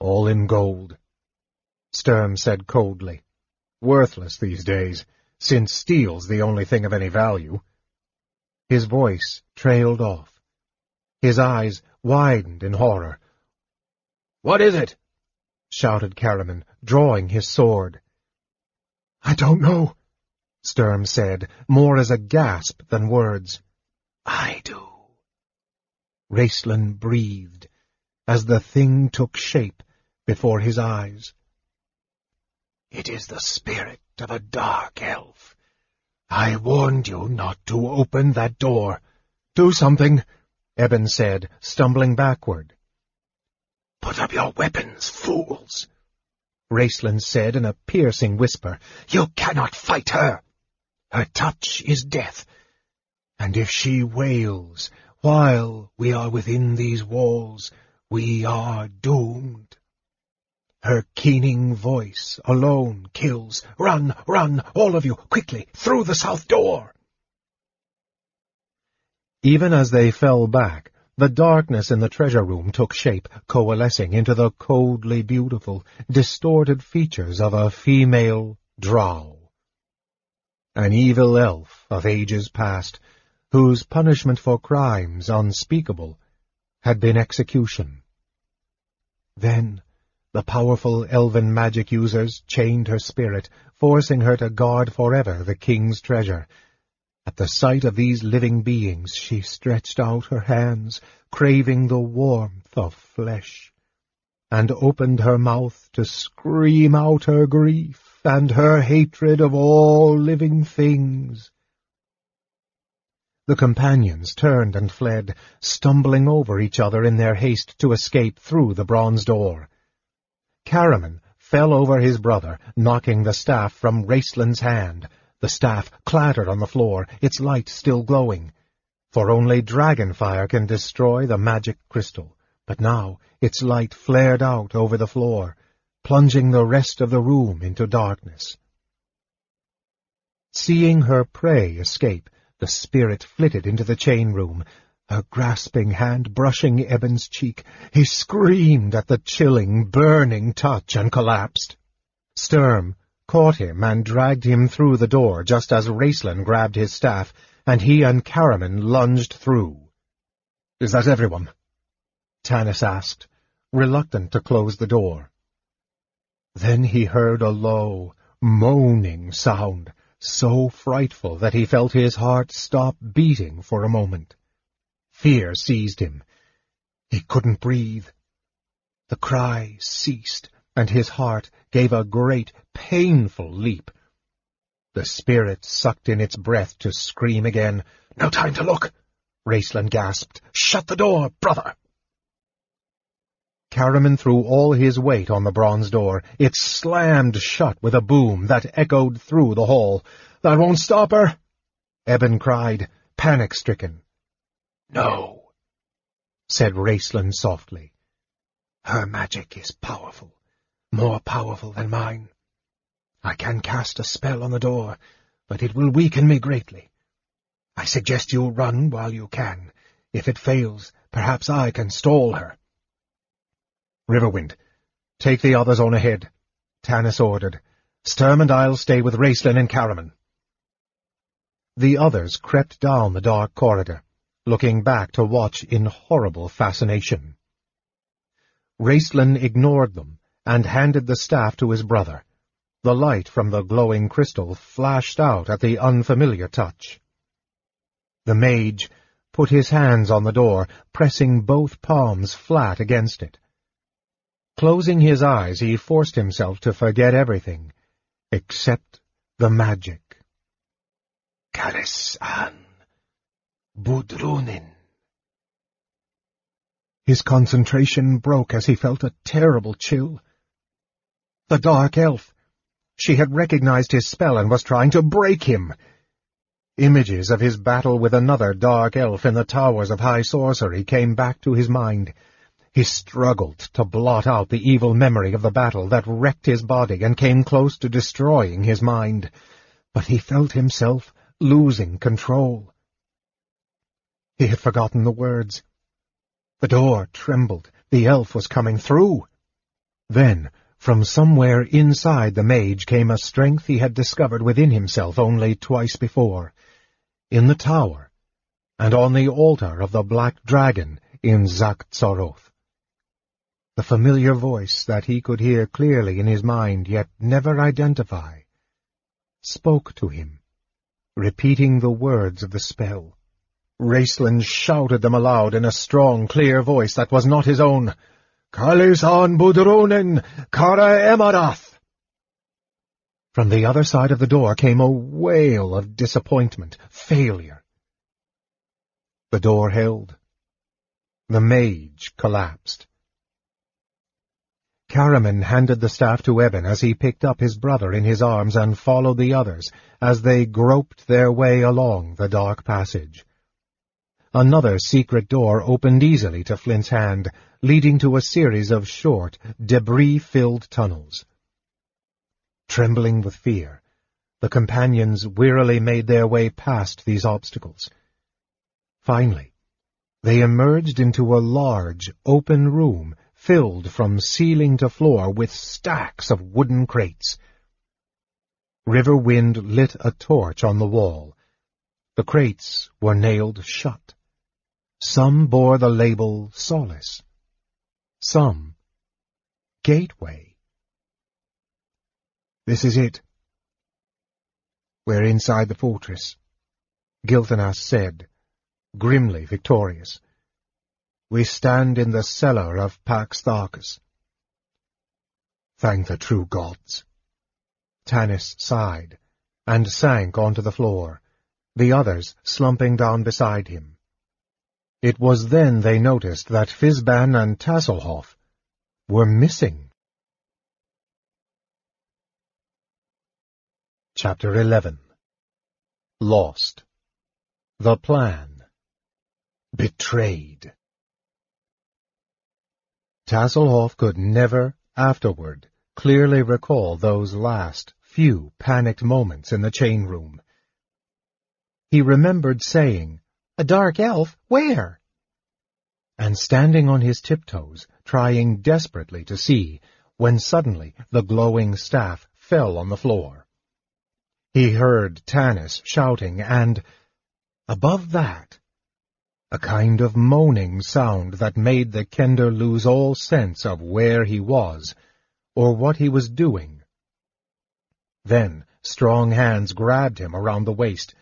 All in gold. Sturm said coldly. Worthless these days, since steel's the only thing of any value. His voice trailed off. His eyes widened in horror. What is it? shouted Caramon, drawing his sword. I don't know, Sturm said, more as a gasp than words. I do. Raistlin breathed, as the thing took shape before his eyes. It is the spirit of a dark elf. I warned you not to open that door. Do something, Eben said, stumbling backward. Put up your weapons, fools, Raistlin said in a piercing whisper. You cannot fight her. Her touch is death, and if she wails while we are within these walls, we are doomed. Her keening voice alone kills. Run, run, all of you, quickly, through the south door! Even as they fell back, the darkness in the treasure room took shape, coalescing into the coldly beautiful, distorted features of a female drow. An evil elf of ages past, whose punishment for crimes unspeakable had been execution. Then the powerful elven magic users chained her spirit, forcing her to guard forever the king's treasure. At the sight of these living beings she stretched out her hands, craving the warmth of flesh, and opened her mouth to scream out her grief and her hatred of all living things. The companions turned and fled, stumbling over each other in their haste to escape through the bronze door. Caramon fell over his brother, knocking the staff from Raistlin's hand. The staff clattered on the floor, its light still glowing. For only dragonfire can destroy the magic crystal, but now its light flared out over the floor, plunging the rest of the room into darkness. Seeing her prey escape, the spirit flitted into the chain room, a grasping hand brushing Eben's cheek. He screamed at the chilling, burning touch and collapsed. Sturm caught him and dragged him through the door just as Raistlin grabbed his staff, and he and Caramon lunged through. Is that everyone? Tanis asked, reluctant to close the door. Then he heard a low, moaning sound, so frightful that he felt his heart stop beating for a moment. Fear seized him. He couldn't breathe. The cry ceased, and his heart gave a great, painful leap. The spirit sucked in its breath to scream again. No time to look, Raistlin gasped. Shut the door, brother! Caramon threw all his weight on the bronze door. It slammed shut with a boom that echoed through the hall. That won't stop her! Eben cried, panic-stricken. No, said Raistlin softly. Her magic is powerful, more powerful than mine. I can cast a spell on the door, but it will weaken me greatly. I suggest you run while you can. If it fails, perhaps I can stall her. Riverwind, take the others on ahead, Tanis ordered. Sturm and I'll stay with Raistlin and Caramon. The others crept down the dark corridor, looking back to watch in horrible fascination. Raistlin ignored them and handed the staff to his brother. The light from the glowing crystal flashed out at the unfamiliar touch. The mage put his hands on the door, pressing both palms flat against it. Closing his eyes, he forced himself to forget everything, except the magic. Karis Budrunin. His concentration broke as he felt a terrible chill. The dark elf! She had recognized his spell and was trying to break him! Images of his battle with another dark elf in the towers of high sorcery came back to his mind. He struggled to blot out the evil memory of the battle that wrecked his body and came close to destroying his mind. But he felt himself losing control. He had forgotten the words. The door trembled. The elf was coming through. Then, from somewhere inside the mage came a strength he had discovered within himself only twice before. In the tower, and on the altar of the Black Dragon in Xak Tsaroth. The familiar voice that he could hear clearly in his mind yet never identify, spoke to him, repeating the words of the spell. Raistlin shouted them aloud in a strong, clear voice that was not his own. Kalisan Budrunen, Kara Emarath! From the other side of the door came a wail of disappointment, failure. The door held. The mage collapsed. Caramon handed the staff to Eben as he picked up his brother in his arms and followed the others as they groped their way along the dark passage. Another secret door opened easily to Flint's hand, leading to a series of short, debris-filled tunnels. Trembling with fear, the companions wearily made their way past these obstacles. Finally, they emerged into a large, open room filled from ceiling to floor with stacks of wooden crates. Riverwind lit a torch on the wall. The crates were nailed shut. Some bore the label Solace. Some Gateway. This is it. We're inside the fortress, Gilthanas said, grimly victorious. We stand in the cellar of Pax Tharkas. Thank the true gods. Tanis sighed, and sank onto the floor, the others slumping down beside him. It was then they noticed that Fizban and Tasslehoff were missing. Chapter 11 Lost The Plan Betrayed Tasslehoff could never, afterward, clearly recall those last, few panicked moments in the chain room. He remembered saying, a dark elf? Where? And standing on his tiptoes, trying desperately to see, when suddenly the glowing staff fell on the floor. He heard Tanis shouting, and, above that, a kind of moaning sound that made the Kender lose all sense of where he was, or what he was doing. Then strong hands grabbed him around the waist,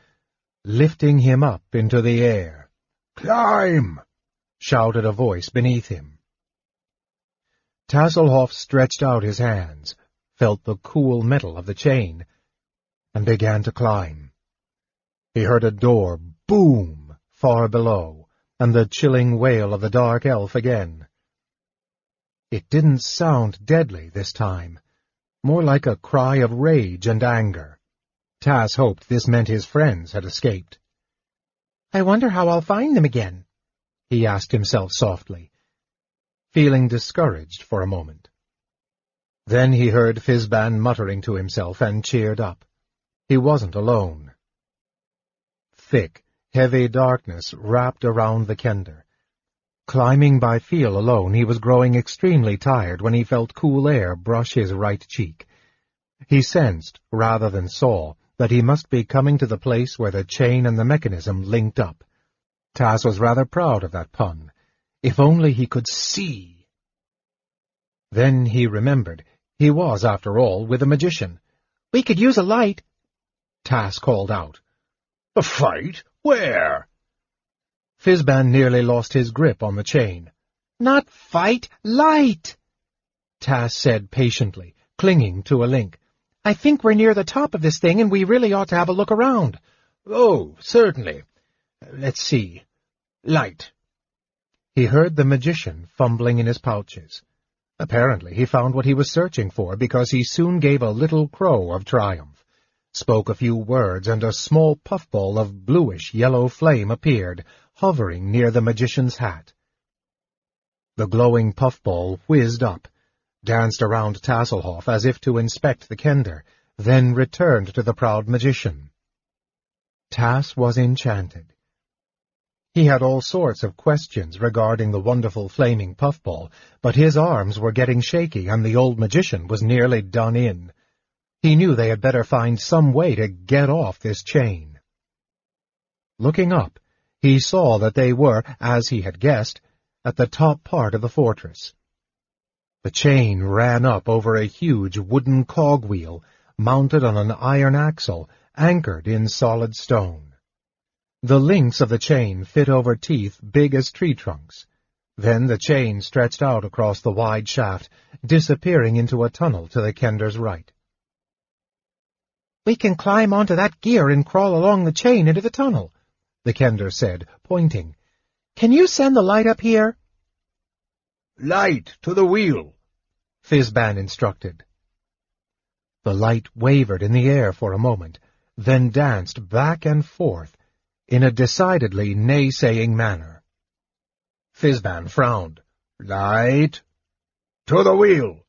lifting him up into the air. Climb! shouted a voice beneath him. Tasslehoff stretched out his hands, felt the cool metal of the chain, and began to climb. He heard a door boom far below, and the chilling wail of the dark elf again. It didn't sound deadly this time, more like a cry of rage and anger. Tass hoped this meant his friends had escaped. I wonder how I'll find them again, he asked himself softly, feeling discouraged for a moment. Then he heard Fizban muttering to himself and cheered up. He wasn't alone. Thick, heavy darkness wrapped around the Kender. Climbing by feel alone, he was growing extremely tired when he felt cool air brush his right cheek. He sensed, rather than saw, that he must be coming to the place where the chain and the mechanism linked up. Tass was rather proud of that pun. If only he could see! Then he remembered. He was, after all, with a magician. We could use a light, Tass called out. A fight? Where? Fizban nearly lost his grip on the chain. Not fight, light, Tass said patiently, clinging to a link. I think we're near the top of this thing, and we really ought to have a look around. Oh, certainly. Let's see. Light. He heard the magician fumbling in his pouches. Apparently he found what he was searching for, because he soon gave a little crow of triumph, spoke a few words, and a small puffball of bluish-yellow flame appeared, hovering near the magician's hat. The glowing puffball whizzed up, danced around Tasslehoff as if to inspect the kender, then returned to the proud magician. Tass was enchanted. He had all sorts of questions regarding the wonderful flaming puffball, but his arms were getting shaky and the old magician was nearly done in. He knew they had better find some way to get off this chain. Looking up, he saw that they were, as he had guessed, at the top part of the fortress. The chain ran up over a huge wooden cogwheel mounted on an iron axle anchored in solid stone. The links of the chain fit over teeth big as tree trunks. Then the chain stretched out across the wide shaft, disappearing into a tunnel to the kender's right. We can climb onto that gear and crawl along the chain into the tunnel, the kender said, pointing. Can you send the light up here? Light to the wheel, Fizban instructed. The light wavered in the air for a moment, then danced back and forth in a decidedly naysaying manner. Fizban frowned. Light! To the wheel!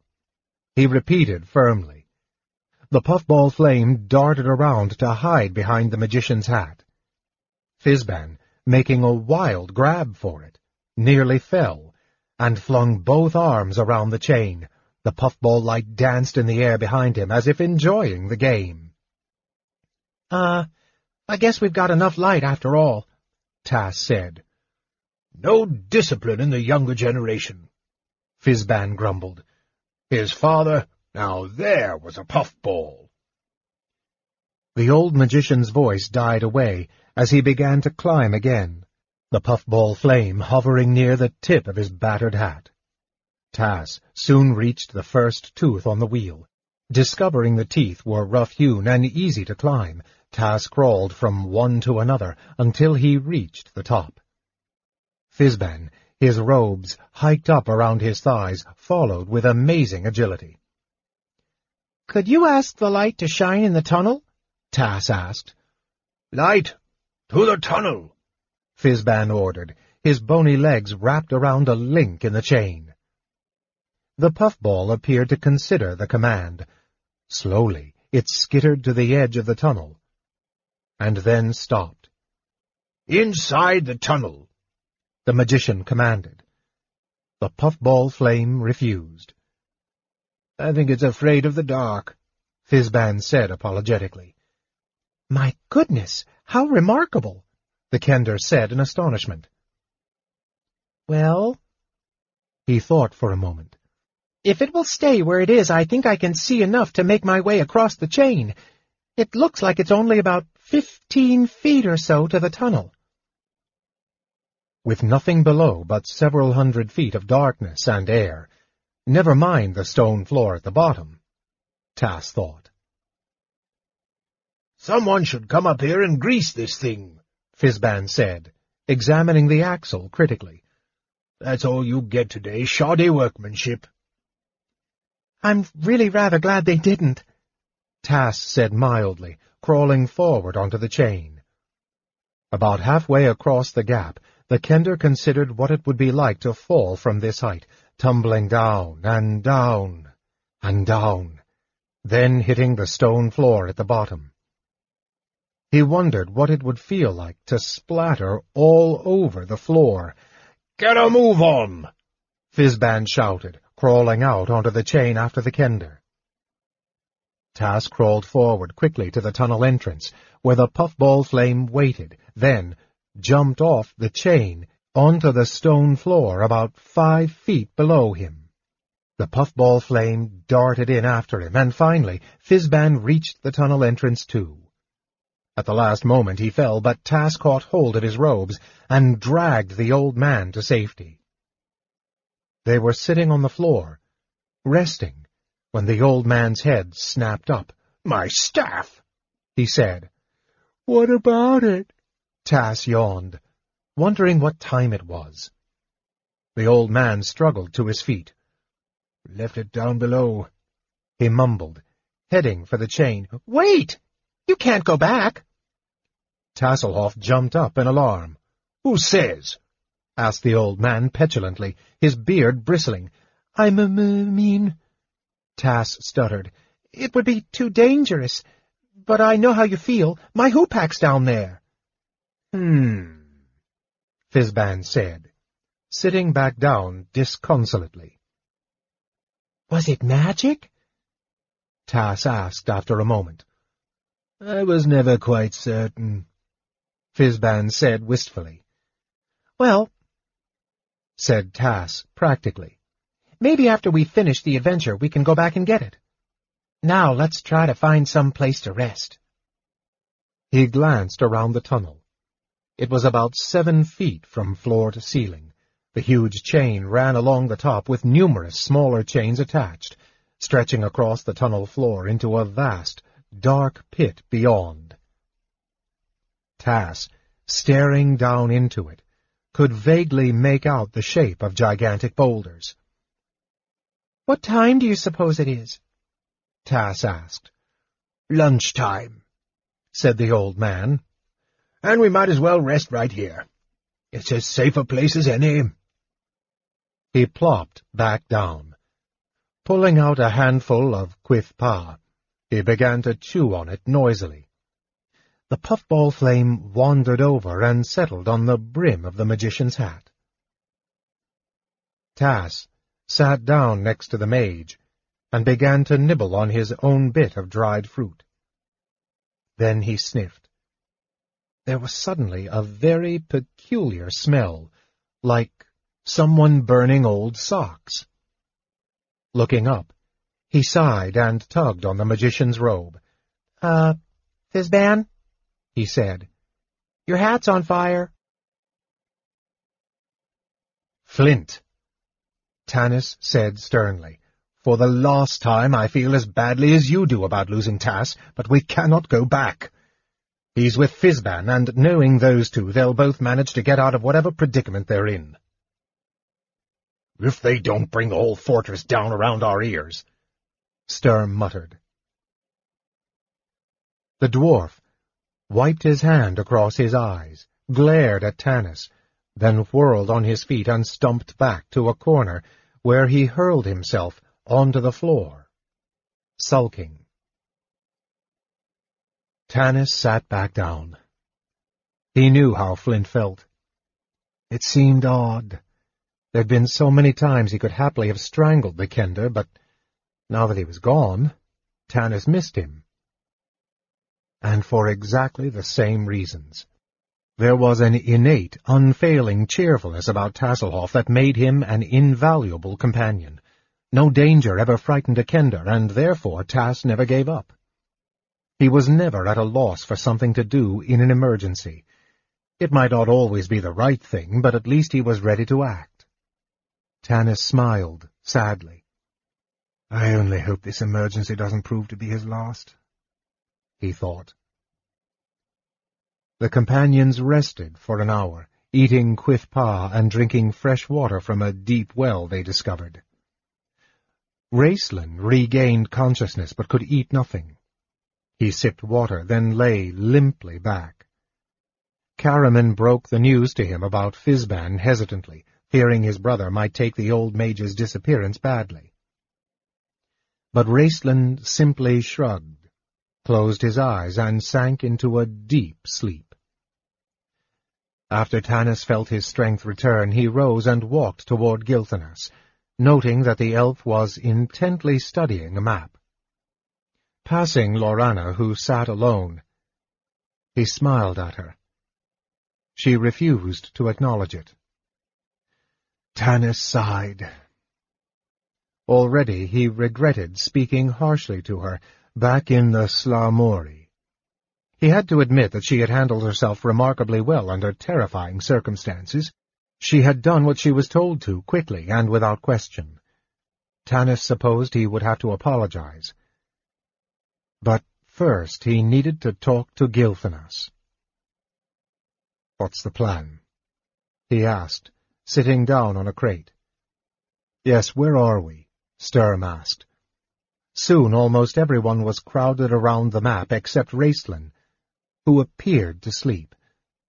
He repeated firmly. The puffball flame darted around to hide behind the magician's hat. Fizban, making a wild grab for it, nearly fell, and flung both arms around the chain. The puffball light danced in the air behind him as if enjoying the game. Uh, I guess we've got enough light after all, Tass said. No discipline in the younger generation, Fizban grumbled. His father, now there was a puffball. The old magician's voice died away as he began to climb again, the puffball flame hovering near the tip of his battered hat. Tass soon reached the first tooth on the wheel. Discovering the teeth were rough-hewn and easy to climb, Tass crawled from one to another until he reached the top. Fizban, his robes hiked up around his thighs, followed with amazing agility. Could you ask the light to shine in the tunnel? Tass asked. Light! To the tunnel! Fizban ordered, his bony legs wrapped around a link in the chain. The puffball appeared to consider the command. Slowly, it skittered to the edge of the tunnel, and then stopped. Inside the tunnel, the magician commanded. The puffball flame refused. I think it's afraid of the dark, Fizban said apologetically. My goodness, how remarkable, the kender said in astonishment. Well, he thought for a moment. If it will stay where it is, I think I can see enough to make my way across the chain. It looks like it's only about fifteen feet or so to the tunnel. With nothing below but several hundred feet of darkness and air, never mind the stone floor at the bottom, Tass thought. Someone should come up here and grease this thing, Fizban said, examining the axle critically. That's all you get today, shoddy workmanship. I'm really rather glad they didn't, Tass said mildly, crawling forward onto the chain. About halfway across the gap, the kender considered what it would be like to fall from this height, tumbling down and down and down, then hitting the stone floor at the bottom. He wondered what it would feel like to splatter all over the floor. Get a move on! Fizban shouted, crawling out onto the chain after the kender. Tass crawled forward quickly to the tunnel entrance, where the puffball flame waited, then jumped off the chain onto the stone floor about five feet below him. The puffball flame darted in after him, and finally Fizban reached the tunnel entrance too. At the last moment he fell, but Tass caught hold of his robes and dragged the old man to safety. They were sitting on the floor, resting, when the old man's head snapped up. My staff, he said. What about it? Tass yawned, wondering what time it was. The old man struggled to his feet. Left it down below, he mumbled, heading for the chain. Wait! You can't go back. Tasslehoff jumped up in alarm. Who says? Asked the old man petulantly, his beard bristling. I mean, Tass stuttered. It would be too dangerous. But I know how you feel. My hoopak's down there. Hmm. Fizban said, sitting back down disconsolately. Was it magic? Tass asked after a moment. I was never quite certain, Fizban said wistfully. Well, said Tass practically. Maybe after we finish the adventure we can go back and get it. Now let's try to find some place to rest. He glanced around the tunnel. It was about seven feet from floor to ceiling. The huge chain ran along the top with numerous smaller chains attached, stretching across the tunnel floor into a vast, dark pit beyond. Tass, staring down into it, could vaguely make out the shape of gigantic boulders. What time do you suppose it is? Tass asked. Lunchtime, said the old man. And we might as well rest right here. It's as safe a place as any. He plopped back down. Pulling out a handful of quith-pa, he began to chew on it noisily. The puffball flame wandered over and settled on the brim of the magician's hat. Tass sat down next to the mage and began to nibble on his own bit of dried fruit. Then he sniffed. There was suddenly a very peculiar smell, like someone burning old socks. Looking up, he sighed and tugged on the magician's robe. Uh, Fizban? He said. Your hat's on fire. Flint, Tanis said sternly. For the last time I feel as badly as you do about losing Tass, but we cannot go back. He's with Fizban, and knowing those two, they'll both manage to get out of whatever predicament they're in. If they don't bring the whole fortress down around our ears, Sturm muttered. The dwarf wiped his hand across his eyes, glared at Tanis, then whirled on his feet and stumped back to a corner where he hurled himself onto the floor, sulking. Tanis sat back down. He knew how Flint felt. It seemed odd. There'd been so many times he could happily have strangled the Kender, but now that he was gone, Tanis missed him. And for exactly the same reasons. There was an innate, unfailing cheerfulness about Tasslehoff that made him an invaluable companion. No danger ever frightened a Kender, and therefore Tass never gave up. He was never at a loss for something to do in an emergency. It might not always be the right thing, but at least he was ready to act. Tanis smiled, sadly. I only hope this emergency doesn't prove to be his last, he thought. The companions rested for an hour, eating quith-pa and drinking fresh water from a deep well they discovered. Raistlin regained consciousness but could eat nothing. He sipped water, then lay limply back. Caramon broke the news to him about Fizban hesitantly, fearing his brother might take the old mage's disappearance badly. But Raistlin simply shrugged, closed his eyes, and sank into a deep sleep. After Tanis felt his strength return, he rose and walked toward Gilthanas, noting that the elf was intently studying a map. Passing Laurana, who sat alone, he smiled at her. She refused to acknowledge it. Tanis sighed. Already he regretted speaking harshly to her back in the Sla-Mori. He had to admit that she had handled herself remarkably well under terrifying circumstances. She had done what she was told to, quickly and without question. Tanis supposed he would have to apologize. But first he needed to talk to Gilthanas. What's the plan? he asked, sitting down on a crate. Yes, where are we? Sturm asked. Soon almost everyone was crowded around the map except Raistlin, who appeared to sleep,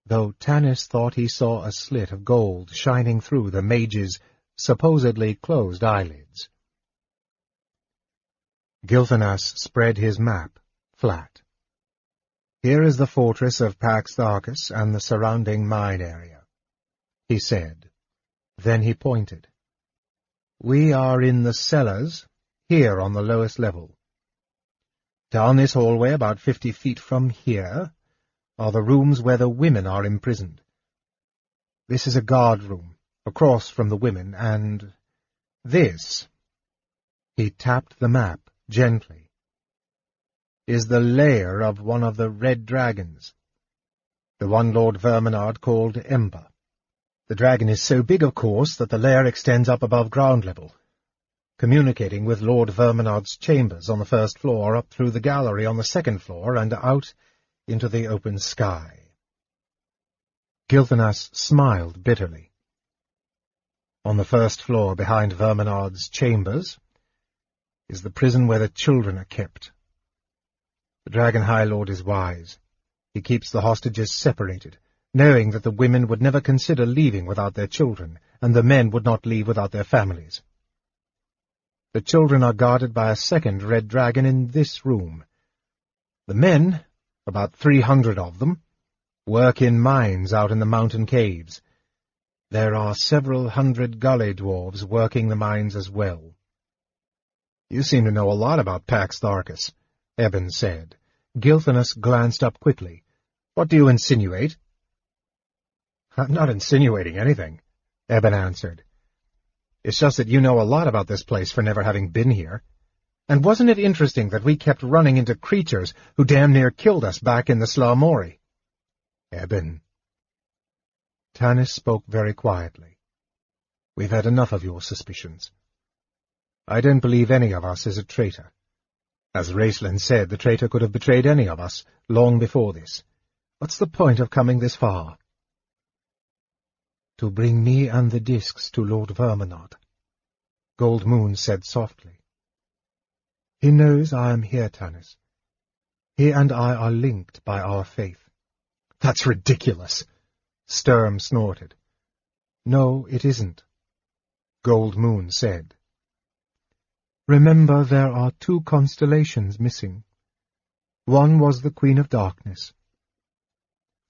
though Tanis thought he saw a slit of gold shining through the mage's supposedly closed eyelids. Gilthanas spread his map flat. Here is the fortress of Pax Tharkas and the surrounding mine area. he said. Then he pointed. We are in the cellars, here on the lowest level. Down this hallway, about fifty feet from here, are the rooms where the women are imprisoned. This is a guard room, across from the women, and this, he tapped the map gently, is the lair of one of the red dragons, the one Lord Verminard called Ember. The dragon is so big, of course, that the lair extends up above ground level, communicating with Lord Verminard's chambers on the first floor, up through the gallery on the second floor, and out into the open sky. Gilthanas smiled bitterly. On the first floor, behind Verminard's chambers, is the prison where the children are kept. The Dragon High Lord is wise. He keeps the hostages separated, knowing that the women would never consider leaving without their children, and the men would not leave without their families. The children are guarded by a second red dragon in this room. The men, about three hundred of them, work in mines out in the mountain caves. There are several hundred gully dwarves working the mines as well. You seem to know a lot about Pax Tharkas, Eben said. Gilthanas glanced up quickly. What do you insinuate? I'm not insinuating anything, Eben answered. It's just that you know a lot about this place for never having been here. And wasn't it interesting that we kept running into creatures who damn near killed us back in the Slaugh Eben. Tanis spoke very quietly. We've had enough of your suspicions. I don't believe any of us is a traitor. As Raistlin said, the traitor could have betrayed any of us long before this. What's the point of coming this far? To bring me and the discs to Lord Verminard, Goldmoon said softly. He knows I am here, Tanis. He and I are linked by our faith. That's ridiculous, Sturm snorted. No, it isn't, Goldmoon said. Remember there are two constellations missing. One was the Queen of Darkness.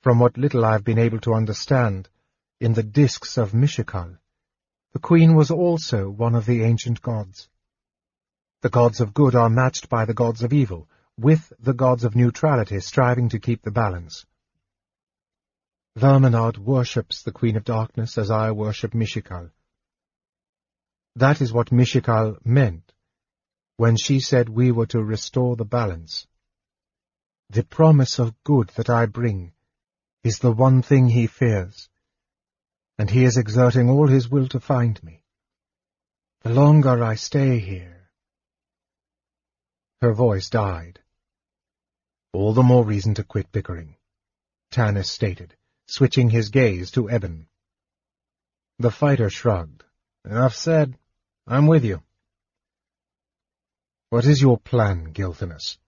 From what little I've been able to understand, in the discs of Mishakal, the Queen was also one of the ancient gods. The gods of good are matched by the gods of evil, with the gods of neutrality striving to keep the balance. Verminard worships the Queen of Darkness as I worship Mishakal. That is what Mishakal meant when she said we were to restore the balance. The promise of good that I bring is the one thing he fears, and he is exerting all his will to find me. The longer I stay here... Her voice died. All the more reason to quit bickering, Tanis stated switching his gaze to Eben. The fighter shrugged. Enough said. I'm with you. What is your plan, Gilthanas?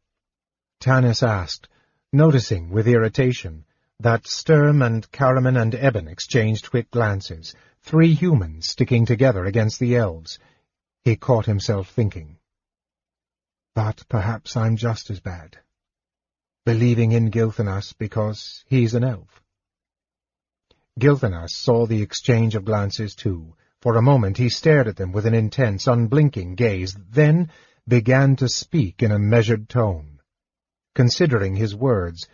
Tanis asked, noticing with irritation that Sturm and Caramon and Eben exchanged quick glances, three humans sticking together against the elves. He caught himself thinking. But perhaps I'm just as bad. Believing in Gilthanas because he's an elf. Gilthanas saw the exchange of glances too. For a moment he stared at them with an intense, unblinking gaze, then began to speak in a measured tone, considering his words,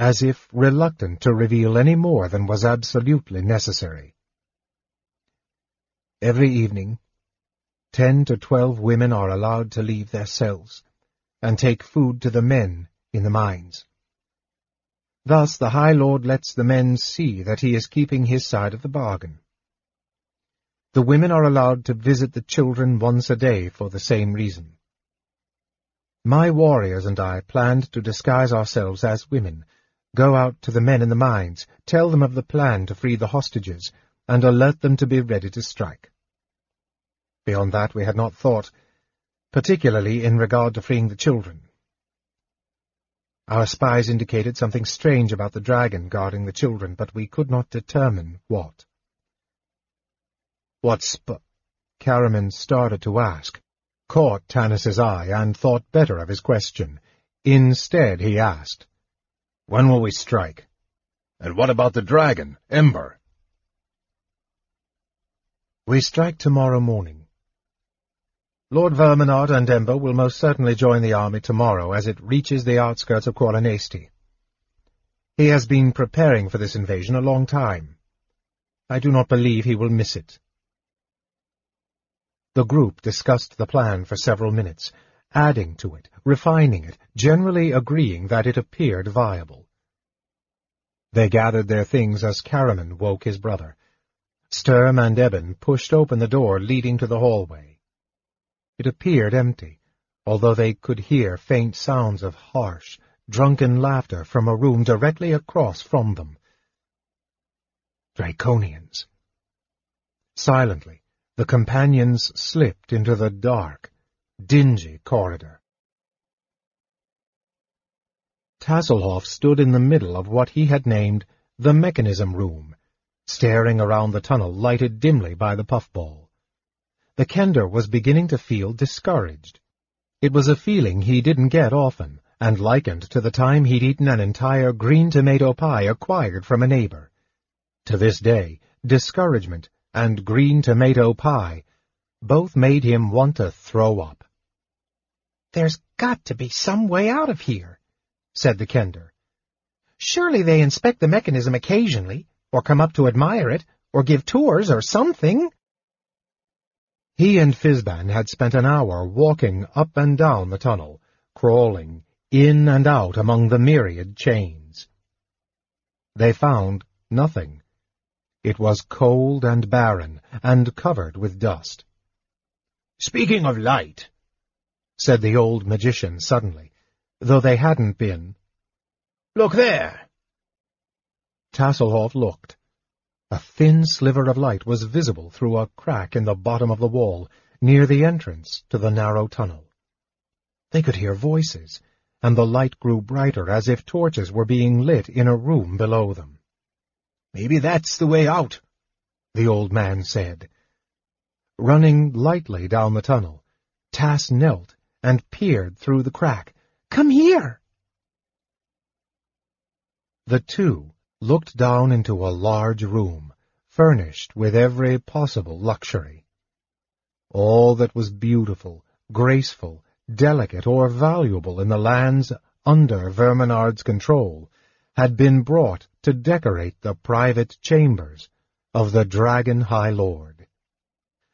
as if reluctant to reveal any more than was absolutely necessary. Every evening, ten to twelve women are allowed to leave their cells and take food to the men in the mines. Thus the High Lord lets the men see that he is keeping his side of the bargain. The women are allowed to visit the children once a day for the same reason. My warriors and I planned to disguise ourselves as women, go out to the men in the mines, tell them of the plan to free the hostages, and alert them to be ready to strike. Beyond that we had not thought, particularly in regard to freeing the children. Our spies indicated something strange about the dragon guarding the children, but we could not determine what. What sp... Caramon started to ask, caught Tanis's eye, and thought better of his question. Instead, he asked, When will we strike? And what about the dragon, Ember? We strike tomorrow morning. Lord Verminard and Ember will most certainly join the army tomorrow as it reaches the outskirts of Qualinesti. He has been preparing for this invasion a long time. I do not believe he will miss it. The group discussed the plan for several minutes, adding to it, refining it, generally agreeing that it appeared viable. They gathered their things as Caramon woke his brother. Sturm and Eben pushed open the door leading to the hallway. It appeared empty, although they could hear faint sounds of harsh, drunken laughter from a room directly across from them. Draconians. Silently, the companions slipped into the dark, dingy corridor. Tasslehoff stood in the middle of what he had named the mechanism room, staring around the tunnel lighted dimly by the puffball. The Kender was beginning to feel discouraged. It was a feeling he didn't get often, and likened to the time he'd eaten an entire green tomato pie acquired from a neighbor. To this day, discouragement and green tomato pie both made him want to throw up. There's got to be some way out of here, said the Kender. Surely they inspect the mechanism occasionally, or come up to admire it, or give tours, or something. He and Fizban had spent an hour walking up and down the tunnel, crawling in and out among the myriad chains. They found nothing. It was cold and barren, and covered with dust. Speaking of light, said the old magician suddenly, though they hadn't been. Look there! Tasslehoff looked. A thin sliver of light was visible through a crack in the bottom of the wall, near the entrance to the narrow tunnel. They could hear voices, and the light grew brighter as if torches were being lit in a room below them. Maybe that's the way out, the old man said. Running lightly down the tunnel, Tass knelt and peered through the crack. Come here! The two looked down into a large room, furnished with every possible luxury. All that was beautiful, graceful, delicate, or valuable in the lands under Verminard's control had been brought to decorate the private chambers of the Dragon High Lord.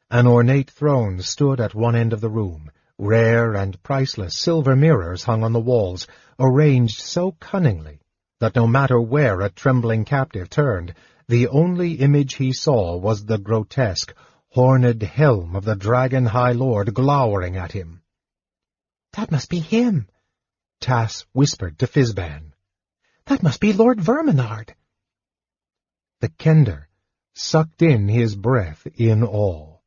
An ornate throne stood at one end of the room, rare and priceless silver mirrors hung on the walls, arranged so cunningly that no matter where a trembling captive turned, the only image he saw was the grotesque, horned helm of the dragon high lord glowering at him. That must be him, Tass whispered to Fizban. That must be Lord Verminard. The Kender sucked in his breath in awe.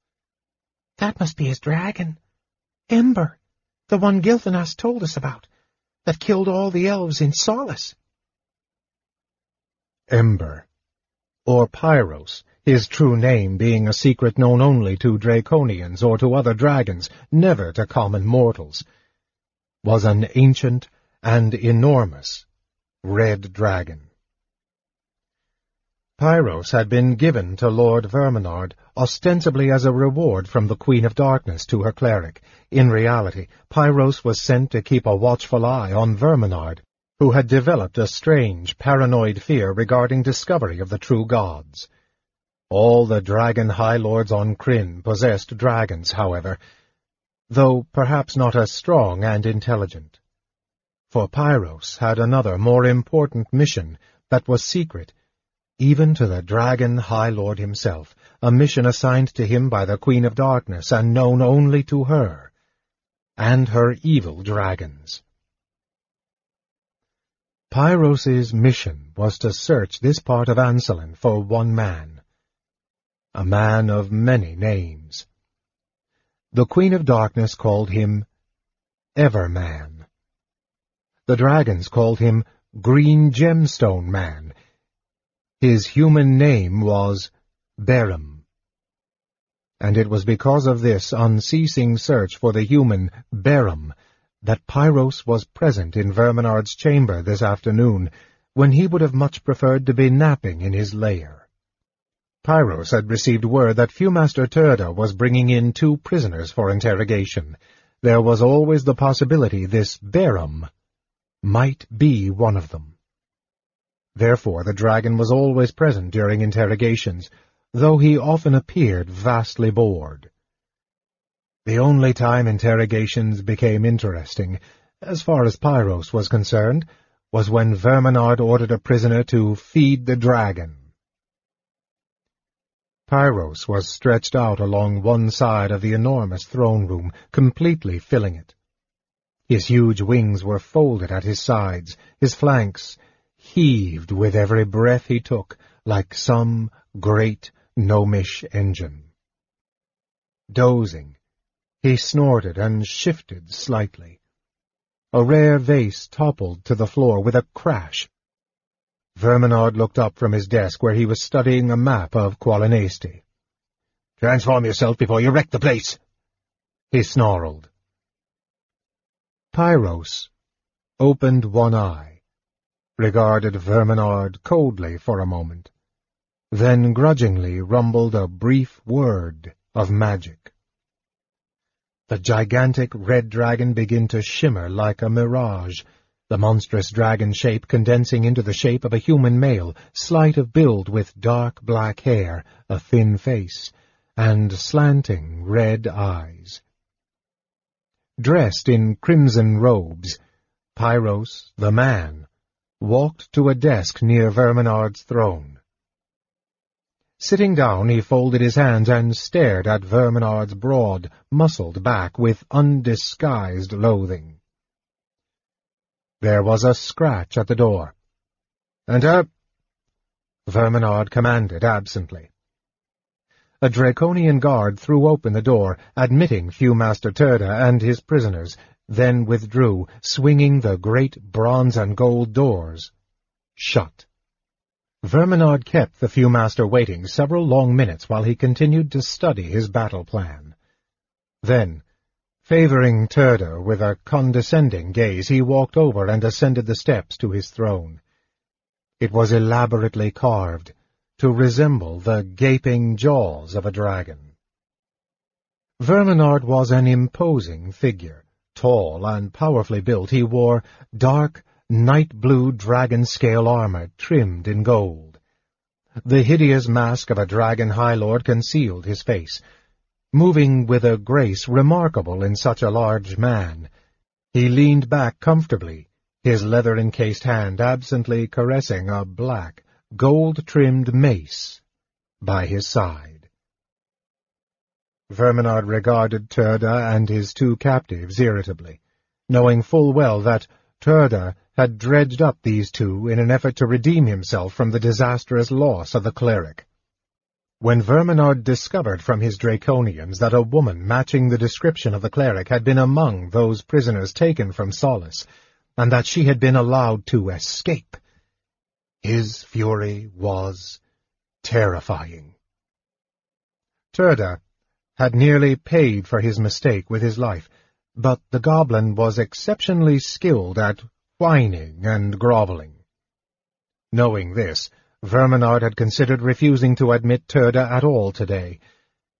That must be his dragon. Ember, the one Gilthanas told us about, that killed all the elves in Solace. Ember, or Pyros, his true name being a secret known only to Draconians or to other dragons, never to common mortals, was an ancient and enormous red dragon. Pyros had been given to Lord Verminard ostensibly as a reward from the Queen of Darkness to her cleric. In reality, Pyros was sent to keep a watchful eye on Verminard, who had developed a strange, paranoid fear regarding discovery of the true gods. All the dragon high lords on Krynn possessed dragons, however, though perhaps not as strong and intelligent. For Pyros had another, more important mission that was secret, even to the dragon high lord himself, a mission assigned to him by the Queen of Darkness and known only to her, and her evil dragons. Pyros's mission was to search this part of Ansalon for one man. A man of many names. The Queen of Darkness called him Everman. The dragons called him Green Gemstone Man. His human name was Berem. And it was because of this unceasing search for the human Berem that Pyros was present in Verminard's chamber this afternoon, when he would have much preferred to be napping in his lair. Pyros had received word that Fewmaster Turda was bringing in two prisoners for interrogation. There was always the possibility this Berem might be one of them. Therefore the dragon was always present during interrogations, though he often appeared vastly bored. The only time interrogations became interesting, as far as Pyros was concerned, was when Verminard ordered a prisoner to feed the dragon. Pyros was stretched out along one side of the enormous throne room, completely filling it. His huge wings were folded at his sides, his flanks heaved with every breath he took, like some great gnomish engine. Dozing, he snorted and shifted slightly. A rare vase toppled to the floor with a crash. Verminard looked up from his desk where he was studying a map of Qualinesti. Transform yourself before you wreck the place, he snarled. Pyros opened one eye, regarded Verminard coldly for a moment, then grudgingly rumbled a brief word of magic. The gigantic red dragon began to shimmer like a mirage, the monstrous dragon shape condensing into the shape of a human male, slight of build with dark black hair, a thin face, and slanting red eyes. Dressed in crimson robes, Pyros, the man, walked to a desk near Verminard's throne. Sitting down, he folded his hands and stared at Verminard's broad, muscled back with undisguised loathing. There was a scratch at the door. Enter, uh, Verminard commanded absently. A draconian guard threw open the door, admitting Fewmaster Turda and his prisoners, then withdrew, swinging the great bronze and gold doors shut. Verminard kept the Fewmaster waiting several long minutes while he continued to study his battle plan. Then, favoring Turda with a condescending gaze, he walked over and ascended the steps to his throne. It was elaborately carved, to resemble the gaping jaws of a dragon. Verminard was an imposing figure. Tall and powerfully built, he wore dark, night-blue dragon-scale armor trimmed in gold. The hideous mask of a dragon high lord concealed his face. Moving with a grace remarkable in such a large man, he leaned back comfortably, his leather-encased hand absently caressing a black, gold-trimmed mace by his side. Verminard regarded Turda and his two captives irritably, knowing full well that Turda had dredged up these two in an effort to redeem himself from the disastrous loss of the cleric. When Verminard discovered from his Draconians that a woman matching the description of the cleric had been among those prisoners taken from Solace, and that she had been allowed to escape, his fury was terrifying. Turda had nearly paid for his mistake with his life, but the goblin was exceptionally skilled at whining and groveling. Knowing this, Verminard had considered refusing to admit Turda at all today,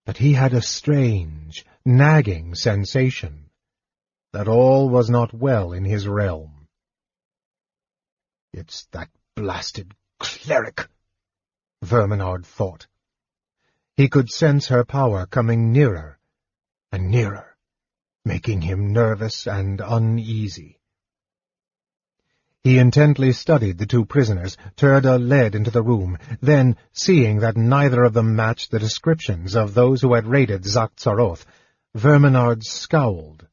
but he had a strange, nagging sensation that all was not well in his realm. It's that blasted cleric, Verminard thought. He could sense her power coming nearer and nearer, making him nervous and uneasy. He intently studied the two prisoners Turda led into the room, then, seeing that neither of them matched the descriptions of those who had raided Xak Tsaroth, Verminard scowled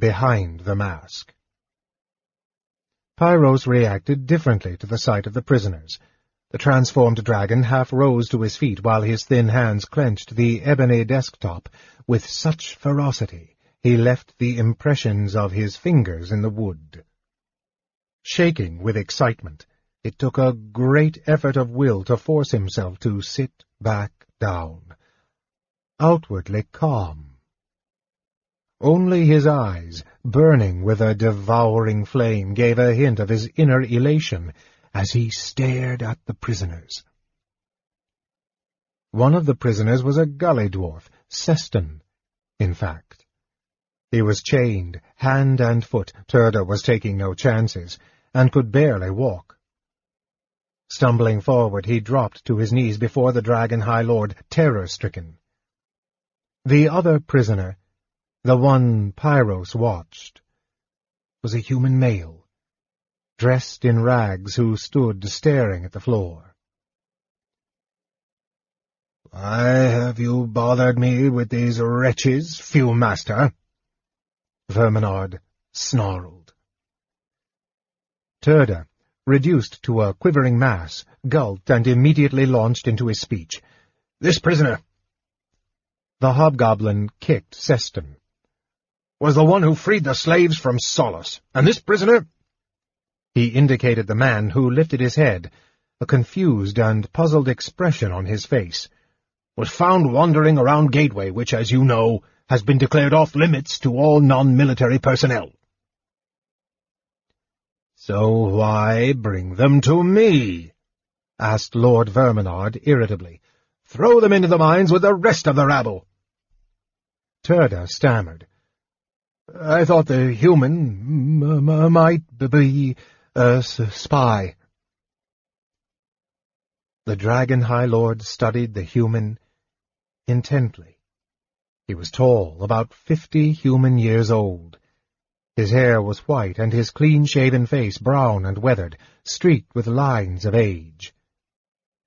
behind the mask. Pyros reacted differently to the sight of the prisoners. The transformed dragon half rose to his feet while his thin hands clenched the ebony desktop with such ferocity he left the impressions of his fingers in the wood. Shaking with excitement, it took a great effort of will to force himself to sit back down. Outwardly calm, only his eyes, burning with a devouring flame, gave a hint of his inner elation as he stared at the prisoners. One of the prisoners was a gully dwarf, Sestun, in fact. He was chained, hand and foot. Turda was taking no chances, and could barely walk. Stumbling forward, he dropped to his knees before the Dragon High Lord, terror-stricken. The other prisoner, the one Pyros watched, was a human male, dressed in rags who stood staring at the floor. Why have you bothered me with these wretches, Fewmaster? Verminard snarled. Turda, reduced to a quivering mass, gulped and immediately launched into his speech. This prisoner, the hobgoblin kicked Sestun, was the one who freed the slaves from Solace, and this prisoner... He indicated the man who lifted his head, a confused and puzzled expression on his face was found wandering around Gateway, which, as you know, has been declared off-limits to all non-military personnel. So why bring them to me? asked Lord Verminard irritably. Throw them into the mines with the rest of the rabble. Turda stammered. I thought the human might be a spy. The Dragon High Lord studied the human intently. He was tall, about fifty human years old. His hair was white, and his clean-shaven face brown and weathered, streaked with lines of age.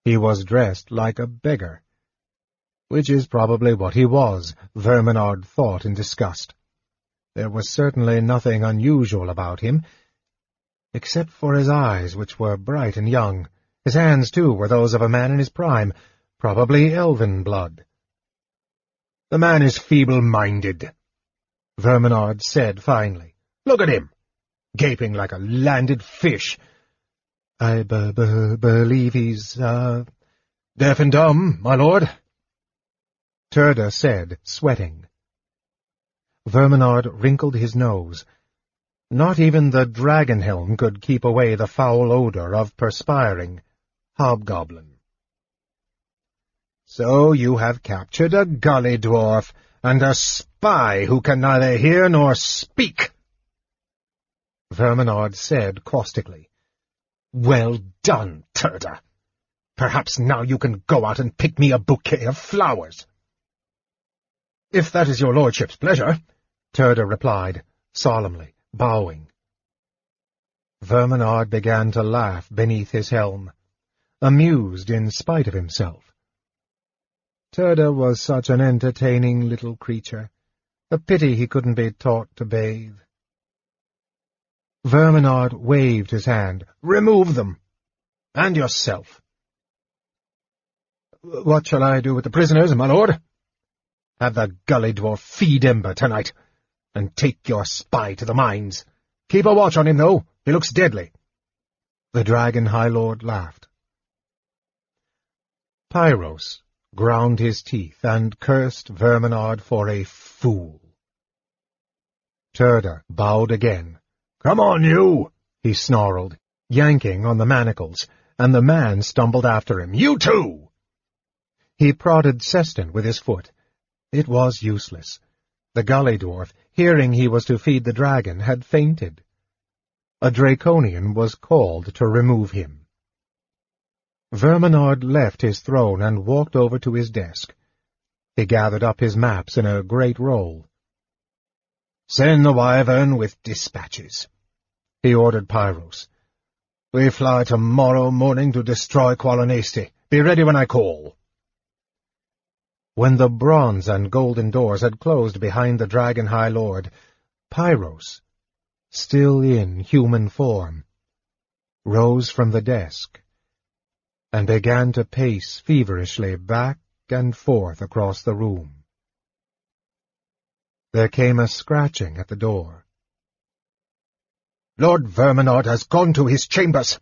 He was dressed like a beggar, which is probably what he was, Verminard thought in disgust. There was certainly nothing unusual about him, except for his eyes, which were bright and young. His hands, too, were those of a man in his prime, probably elven blood. The man is feeble-minded, Verminard said finally. Look at him, gaping like a landed fish. I b b believe he's, uh... Deaf and dumb, my lord, Turda said, sweating. Verminard wrinkled his nose. Not even the dragon helm could keep away the foul odor of perspiring hobgoblin. So you have captured a gully dwarf, and a spy who can neither hear nor speak, Verminard said caustically. Well done, Turda. Perhaps now you can go out and pick me a bouquet of flowers. If that is your lordship's pleasure, Turda replied, solemnly, bowing. Verminard began to laugh beneath his helm, amused in spite of himself. Turda was such an entertaining little creature. A pity he couldn't be taught to bathe. Verminard waved his hand. Remove them. And yourself. What shall I do with the prisoners, my lord? Have the gully dwarf feed Ember tonight, and take your spy to the mines. Keep a watch on him, though. He looks deadly. The Dragon High Lord laughed. Pyros, ground his teeth, and cursed Verminard for a fool. Turda bowed again. Come on, you! he snarled, yanking on the manacles, and the man stumbled after him. You too! He prodded Sestun with his foot. It was useless. The gully dwarf, hearing he was to feed the dragon, had fainted. A Draconian was called to remove him. Verminard left his throne and walked over to his desk. He gathered up his maps in a great roll. Send the wyvern with dispatches, he ordered Pyros. We fly tomorrow morning to destroy Qualinesti. Be ready when I call. When the bronze and golden doors had closed behind the Dragon High Lord, Pyros, still in human form, rose from the desk and began to pace feverishly back and forth across the room. There came a scratching at the door. Lord Verminard has gone to his chambers,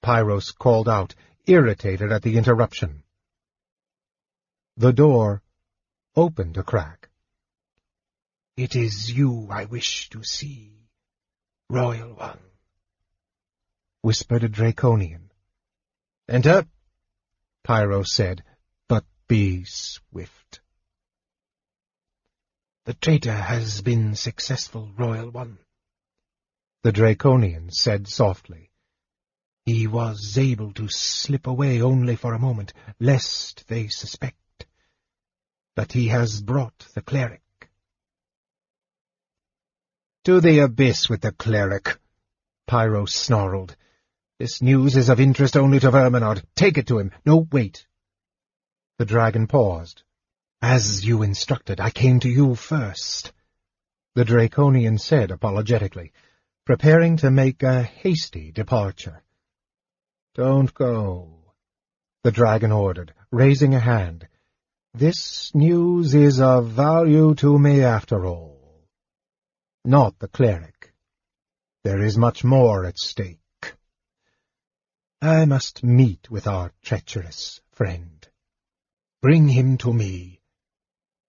Pyros called out, irritated at the interruption. The door opened a crack. It is you I wish to see, Royal One, whispered a Draconian. Enter, Pyro said, but Be swift. The traitor has been successful, Royal One. The Draconian said softly. He was able to slip away only for a moment, lest they suspect. But he has brought the cleric. To the abyss with the cleric, Pyros snarled. This news is of interest only to Verminard. Take it to him. No, wait. The dragon paused. As you instructed, I came to you first. The Draconian said apologetically, preparing to make a hasty departure. Don't go, the dragon ordered, raising a hand. This news is of value to me after all. Not the cleric. There is much more at stake. I must meet with our treacherous friend. Bring him to me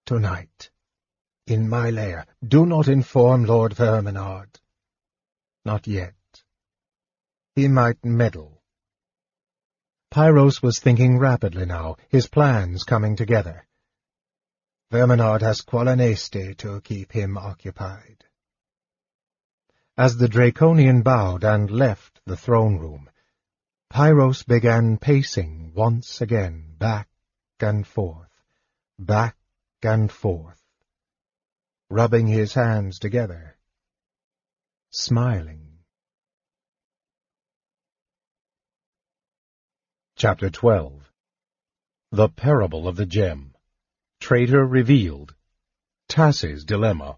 tonight. In my lair. Do not inform Lord Verminard. Not yet. He might meddle. Pyros was thinking rapidly now, his plans coming together. Verminard has Qualinesti to keep him occupied. As the Draconian bowed and left the throne room, Pyros began pacing once again back and forth, back and forth, rubbing his hands together, smiling. Chapter 12 The Parable of the Gem. Traitor Revealed. Tass's Dilemma.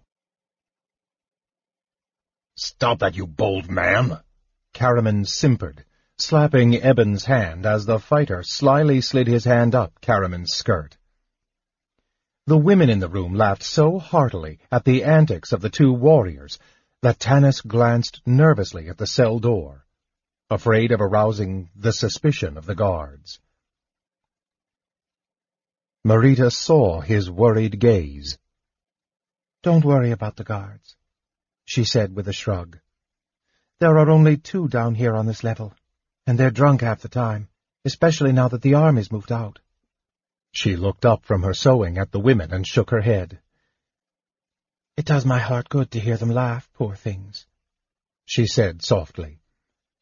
Stop that, you bold man! Caramon simpered, slapping Eben's hand as the fighter slyly slid his hand up Caramon's skirt. The women in the room laughed so heartily at the antics of the two warriors that Tanis glanced nervously at the cell door, afraid of arousing the suspicion of the guards. Marita saw his worried gaze. Don't worry about the guards, she said with a shrug. There are only two down here on this level, and they're drunk half the time, especially now that the army's moved out. She looked up from her sewing at the women and shook her head. It does my heart good to hear them laugh, poor things, she said softly.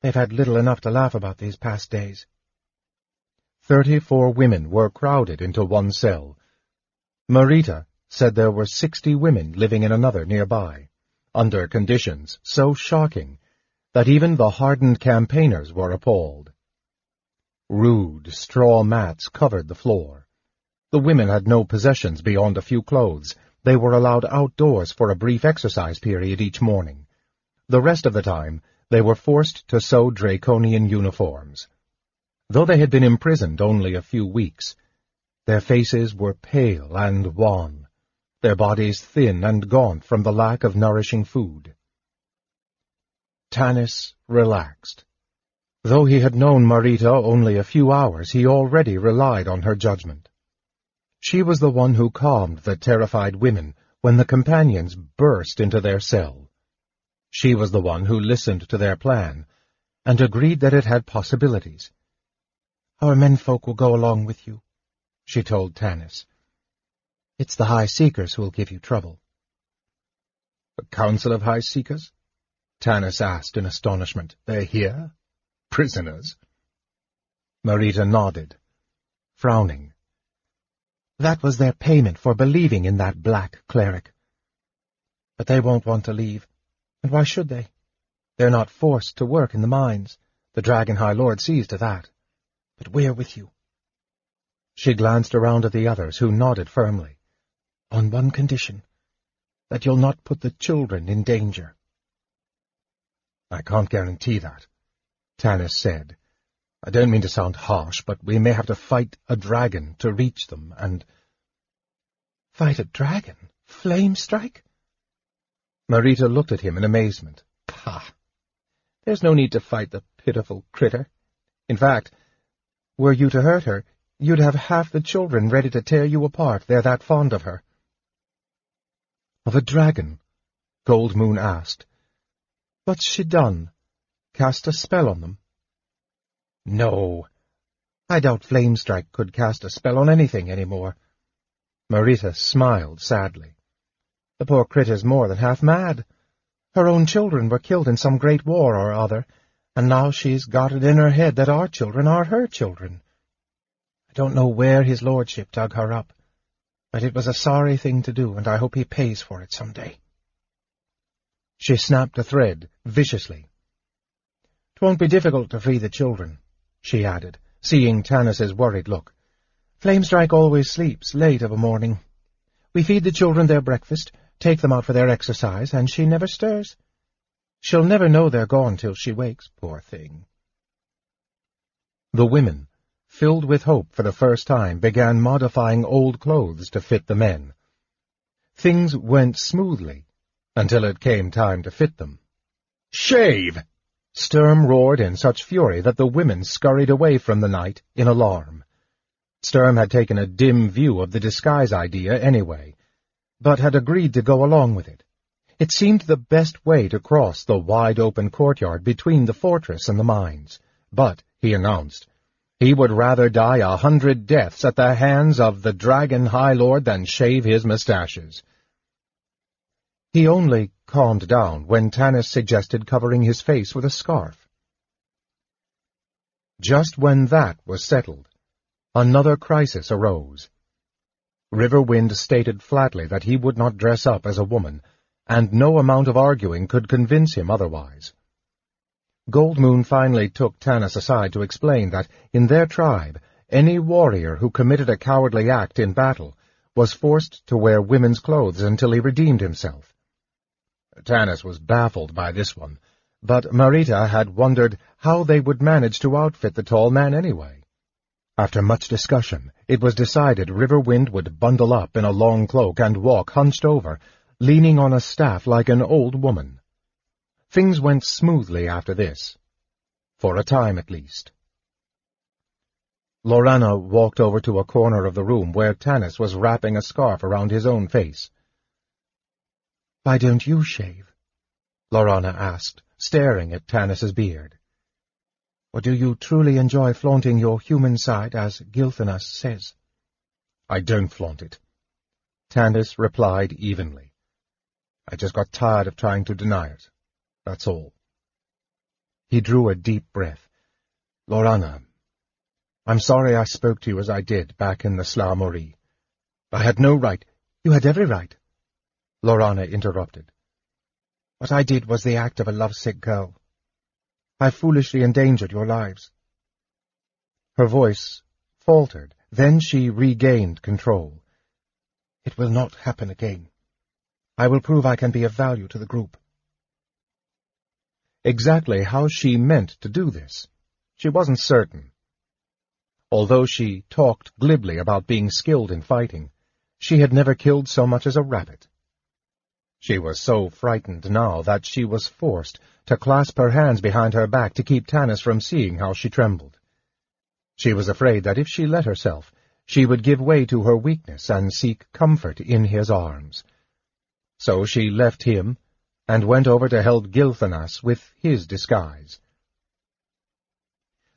They've had little enough to laugh about these past days. Thirty-four women were crowded into one cell. Marita said there were sixty women living in another nearby, under conditions so shocking that even the hardened campaigners were appalled. Rude straw mats covered the floor. The women had no possessions beyond a few clothes. They were allowed outdoors for a brief exercise period each morning. The rest of the time, they were forced to sew draconian uniforms. Though they had been imprisoned only a few weeks, their faces were pale and wan, their bodies thin and gaunt from the lack of nourishing food. Tanis relaxed. Though he had known Marita only a few hours, he already relied on her judgment. She was the one who calmed the terrified women when the companions burst into their cell. She was the one who listened to their plan and agreed that it had possibilities. Our menfolk will go along with you, she told Tanis. It's the High Seekers who will give you trouble. The Council of High Seekers? Tanis asked in astonishment. They're here? Prisoners? Marita nodded, frowning. That was their payment for believing in that black cleric. But they won't want to leave. And why should they? They're not forced to work in the mines. The Dragon High Lord sees to that. But we're with you. She glanced around at the others, who nodded firmly. On one condition, that you'll not put the children in danger. I can't guarantee that, Tanis said. I don't mean to sound harsh, but we may have to fight a dragon to reach them, and... Fight a dragon? Flame strike? Marita looked at him in amazement. Pah! There's no need to fight the pitiful critter. In fact, were you to hurt her, you'd have half the children ready to tear you apart. They're that fond of her. Of a dragon? Goldmoon asked. What's she done? Cast a spell on them? No. I doubt Flamestrike could cast a spell on anything any more. Marita smiled sadly. The poor critter's more than half mad. Her own children were killed in some great war or other, and now she's got it in her head that our children are her children. I don't know where his lordship dug her up, but it was a sorry thing to do, and I hope he pays for it some day. She snapped a thread viciously. "'Twon't be difficult to free the children," she added, seeing Tanis's worried look. "Flamestrike always sleeps late of a morning. We feed the children their breakfast, take them out for their exercise, and she never stirs. She'll never know they're gone till she wakes, poor thing." The women, filled with hope for the first time, began modifying old clothes to fit the men. Things went smoothly until it came time to fit them. Shave! Sturm roared in such fury that the women scurried away from the knight in alarm. Sturm had taken a dim view of the disguise idea anyway, but had agreed to go along with it. It seemed the best way to cross the wide-open courtyard between the fortress and the mines, but, he announced, he would rather die a hundred deaths at the hands of the Dragon High Lord than shave his moustaches. He only calmed down when Tanis suggested covering his face with a scarf. Just when that was settled, another crisis arose. Riverwind stated flatly that he would not dress up as a woman, and no amount of arguing could convince him otherwise. Goldmoon finally took Tanis aside to explain that, in their tribe, any warrior who committed a cowardly act in battle was forced to wear women's clothes until he redeemed himself. Tanis was baffled by this one, but Marita had wondered how they would manage to outfit the tall man anyway. After much discussion, it was decided Riverwind would bundle up in a long cloak and walk hunched over, leaning on a staff like an old woman. Things went smoothly after this. For a time, at least. Laurana walked over to a corner of the room where Tanis was wrapping a scarf around his own face. "'Why don't you shave?' Laurana asked, staring at Tanis's beard. "'Or do you truly enjoy flaunting your human side, as Gilthanas says?' "'I don't flaunt it,' Tanis replied evenly. "'I just got tired of trying to deny it. That's all. He drew a deep breath. Laurana, I'm sorry I spoke to you as I did back in the Sla-Mori. I had no right. You had every right. Lorana interrupted. What I did was the act of a lovesick girl. I foolishly endangered your lives. Her voice faltered, then she regained control. It will not happen again. I will prove I can be of value to the group. Exactly how she meant to do this, she wasn't certain. Although she talked glibly about being skilled in fighting, she had never killed so much as a rabbit. She was so frightened now that she was forced to clasp her hands behind her back to keep Tanis from seeing how she trembled. She was afraid that if she let herself, she would give way to her weakness and seek comfort in his arms. So she left him and went over to help Gilthanas with his disguise.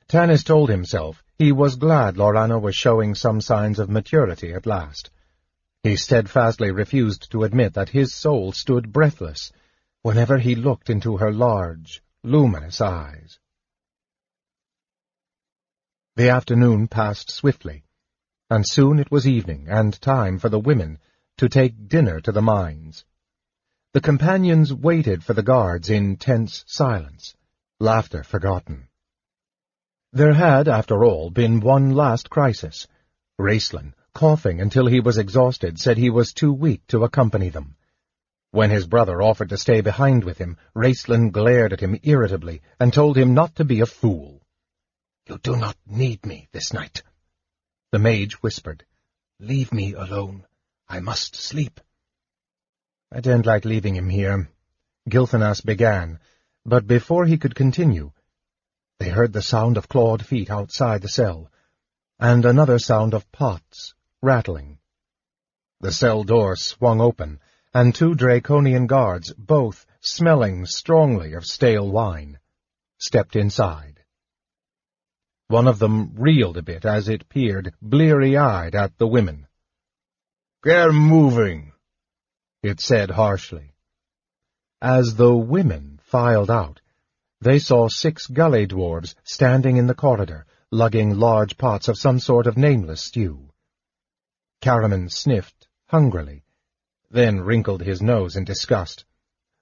Tanis told himself he was glad Laurana was showing some signs of maturity at last. He steadfastly refused to admit that his soul stood breathless whenever he looked into her large, luminous eyes. The afternoon passed swiftly, and soon it was evening and time for the women to take dinner to the mines. The companions waited for the guards in tense silence, laughter forgotten. There had, after all, been one last crisis. Raistlin, coughing until he was exhausted, said he was too weak to accompany them. When his brother offered to stay behind with him, Raistlin glared at him irritably and told him not to be a fool. You do not need me this night. The mage whispered, Leave me alone. I must sleep. I don't like leaving him here, Gilthanas began, but before he could continue, they heard the sound of clawed feet outside the cell, and another sound of pots rattling. The cell door swung open, and two Draconian guards, both smelling strongly of stale wine, stepped inside. One of them reeled a bit as it peered bleary-eyed at the women. Get moving, it said harshly. As the women filed out, they saw six gully dwarves standing in the corridor, lugging large pots of some sort of nameless stew. Caramon sniffed hungrily, then wrinkled his nose in disgust.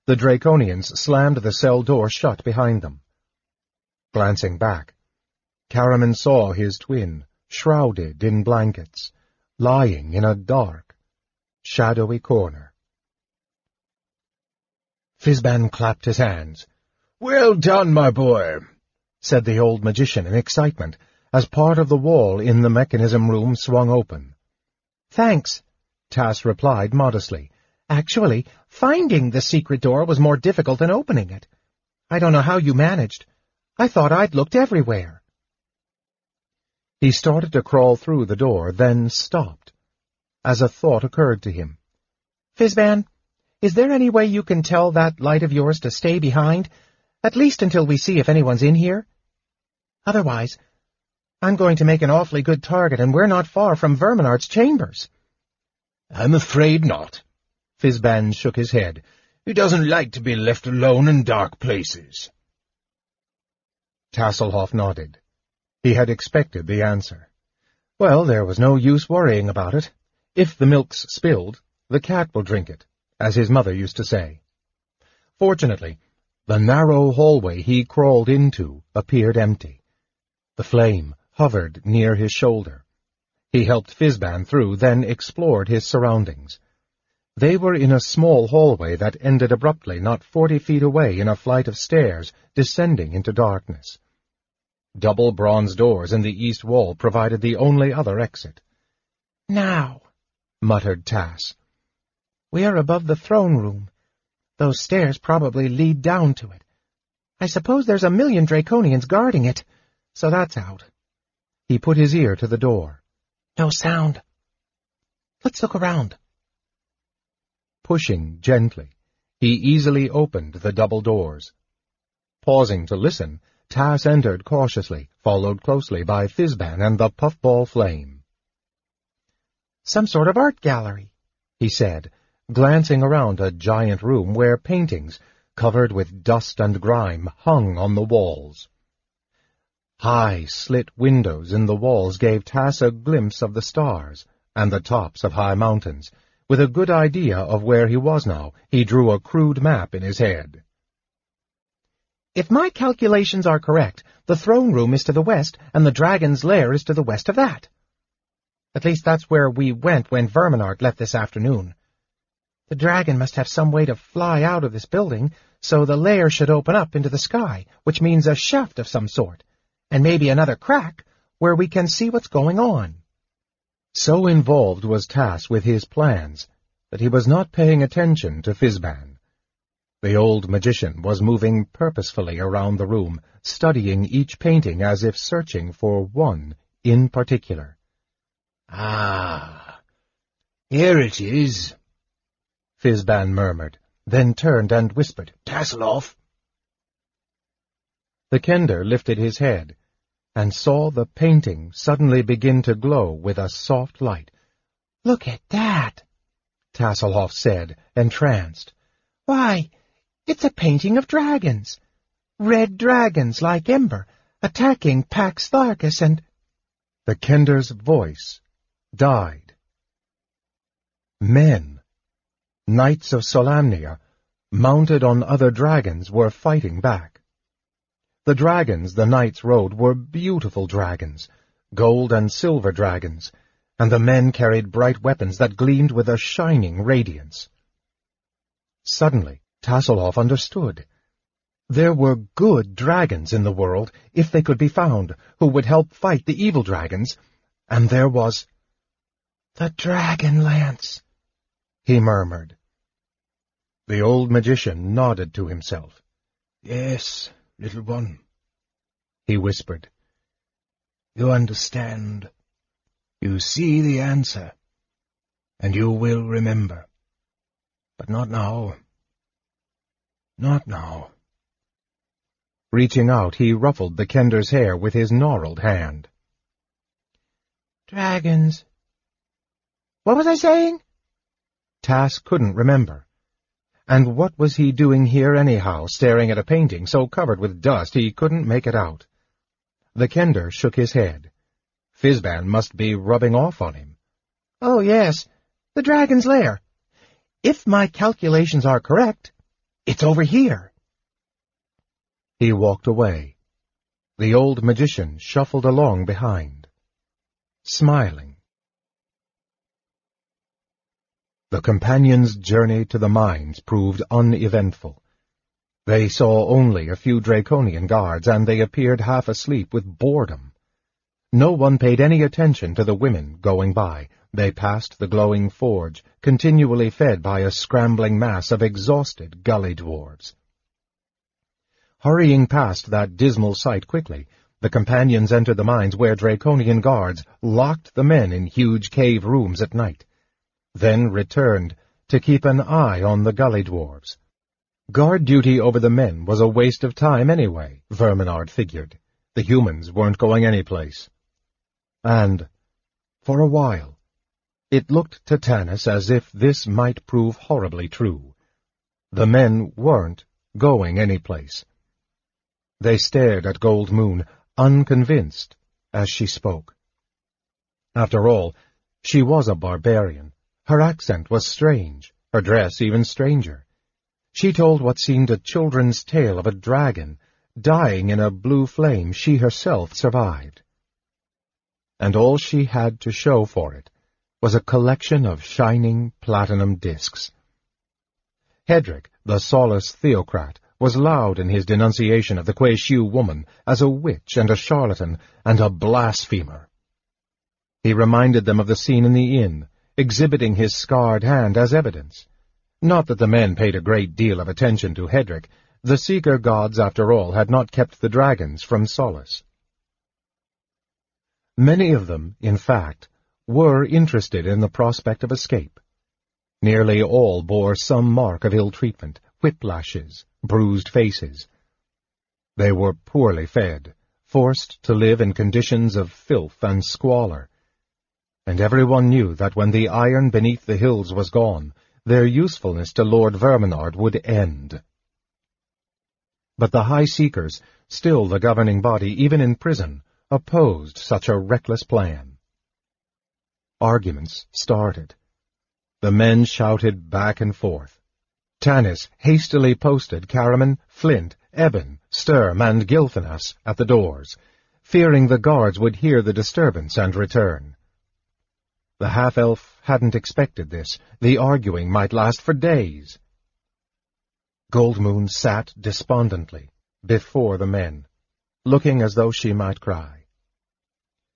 The Draconians slammed the cell door shut behind them. Glancing back, Caramon saw his twin, shrouded in blankets, lying in a dark, shadowy corner. Fizban clapped his hands. Well done, my boy, said the old magician in excitement, as part of the wall in the mechanism room swung open. Thanks, Tass replied modestly. Actually, finding the secret door was more difficult than opening it. I don't know how you managed. I thought I'd looked everywhere. He started to crawl through the door, then stopped, as a thought occurred to him. Fizban, is there any way you can tell that light of yours to stay behind, at least until we see if anyone's in here? Otherwise, I'm going to make an awfully good target, and we're not far from Verminard's chambers. I'm afraid not. Fizban shook his head. He doesn't like to be left alone in dark places. Tasslehoff nodded. He had expected the answer. Well, there was no use worrying about it. If the milk's spilled, the cat will drink it, as his mother used to say. Fortunately, the narrow hallway he crawled into appeared empty. The flame hovered near his shoulder. He helped Fizban through, then explored his surroundings. They were in a small hallway that ended abruptly not forty feet away in a flight of stairs descending into darkness. Double bronze doors in the east wall provided the only other exit. Now, muttered Tass. We are above the throne room. Those stairs probably lead down to it. I suppose there's a million Draconians guarding it, so that's out. He put his ear to the door. No sound. Let's look around. Pushing gently, he easily opened the double doors. Pausing to listen, Tass entered cautiously, followed closely by Fizban and the puffball flame. Some sort of art gallery, he said, glancing around a giant room where paintings, covered with dust and grime, hung on the walls. High, slit windows in the walls gave Tass a glimpse of the stars and the tops of high mountains. With a good idea of where he was now, he drew a crude map in his head. If my calculations are correct, the throne room is to the west, and the dragon's lair is to the west of that. At least that's where we went when Verminard left this afternoon. The dragon must have some way to fly out of this building, so the lair should open up into the sky, which means a shaft of some sort and maybe another crack where we can see what's going on. So involved was Tass with his plans that he was not paying attention to Fizban. The old magician was moving purposefully around the room, studying each painting as if searching for one in particular. Ah, here it is, Fizban murmured, then turned and whispered, Tasslehoff. The kender lifted his head, and saw the painting suddenly begin to glow with a soft light. Look at that, Tasslehoff said, entranced. Why, it's a painting of dragons. Red dragons like Ember, attacking Pax Tharkas and... The Kender's voice died. Men, knights of Solamnia, mounted on other dragons, were fighting back. The dragons the knights rode were beautiful dragons, gold and silver dragons, and the men carried bright weapons that gleamed with a shining radiance. Suddenly, Tasslehoff understood. There were good dragons in the world, if they could be found, who would help fight the evil dragons, and there was... The dragon lance, he murmured. The old magician nodded to himself. Yes, little one, he whispered. You understand. You see the answer, and you will remember. But not now. Not now. Reaching out, he ruffled the Kender's hair with his gnarled hand. Dragons. What was I saying? Tass couldn't remember. And what was he doing here anyhow, staring at a painting so covered with dust he couldn't make it out? The Kender shook his head. Fizban must be rubbing off on him. Oh, yes, the dragon's lair. If my calculations are correct, it's over here. He walked away. The old magician shuffled along behind, smiling. The companions' journey to the mines proved uneventful. They saw only a few Draconian guards, and they appeared half asleep with boredom. No one paid any attention to the women going by. They passed the glowing forge, continually fed by a scrambling mass of exhausted gully dwarves. Hurrying past that dismal sight quickly, the companions entered the mines where Draconian guards locked the men in huge cave rooms at night then returned to keep an eye on the gully dwarves. Guard duty over the men was a waste of time anyway, Verminard figured. The humans weren't going anyplace. And, for a while, it looked to Tanis as if this might prove horribly true. The men weren't going anyplace. They stared at Goldmoon, unconvinced, as she spoke. After all, she was a barbarian, her accent was strange, her dress even stranger. She told what seemed a children's tale of a dragon dying in a blue flame she herself survived. And all she had to show for it was a collection of shining platinum discs. Hederick, the Solace theocrat, was loud in his denunciation of the Que-Shu woman as a witch and a charlatan and a blasphemer. He reminded them of the scene in the inn, exhibiting his scarred hand as evidence. Not that the men paid a great deal of attention to Hederick. The Seeker gods, after all, had not kept the dragons from Solace. Many of them, in fact, were interested in the prospect of escape. Nearly all bore some mark of ill treatment, whiplashes, bruised faces. They were poorly fed, forced to live in conditions of filth and squalor, and everyone knew that when the iron beneath the hills was gone, their usefulness to Lord Verminard would end. But the High Seekers, still the governing body even in prison, opposed such a reckless plan. Arguments started. The men shouted back and forth. Tanis hastily posted Caramon, Flint, Eben, Sturm, and Gilthanas at the doors, fearing the guards would hear the disturbance and return. The half-elf hadn't expected this. The arguing might last for days. Goldmoon sat despondently before the men, looking as though she might cry.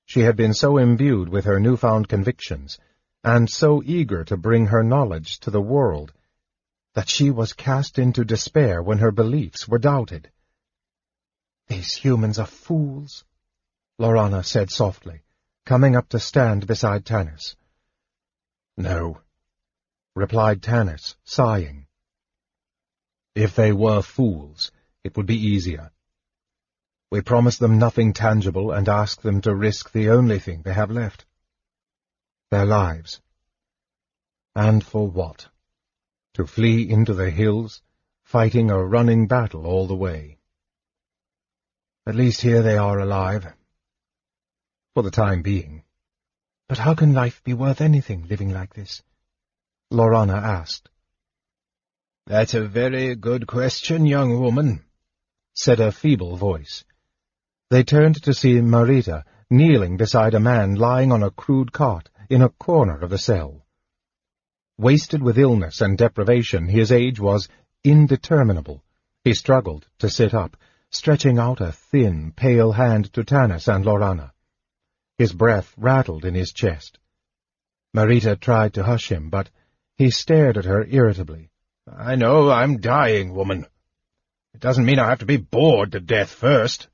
She had been so imbued with her newfound convictions, and so eager to bring her knowledge to the world, that she was cast into despair when her beliefs were doubted. These humans are fools, Laurana said softly coming up to stand beside Tanis. No, replied Tanis, sighing. If they were fools, it would be easier. We promise them nothing tangible and ask them to risk the only thing they have left. Their lives. And for what? To flee into the hills, fighting a running battle all the way. At least here they are alive, for the time being. But how can life be worth anything living like this? Laurana asked. That's a very good question, young woman, said a feeble voice. They turned to see Marita kneeling beside a man lying on a crude cot in a corner of the cell. Wasted with illness and deprivation, his age was indeterminable. He struggled to sit up, stretching out a thin, pale hand to Tanis and Laurana. His breath rattled in his chest. Marita tried to hush him, but he stared at her irritably. I know I'm dying, woman. It doesn't mean I have to be bored to death first.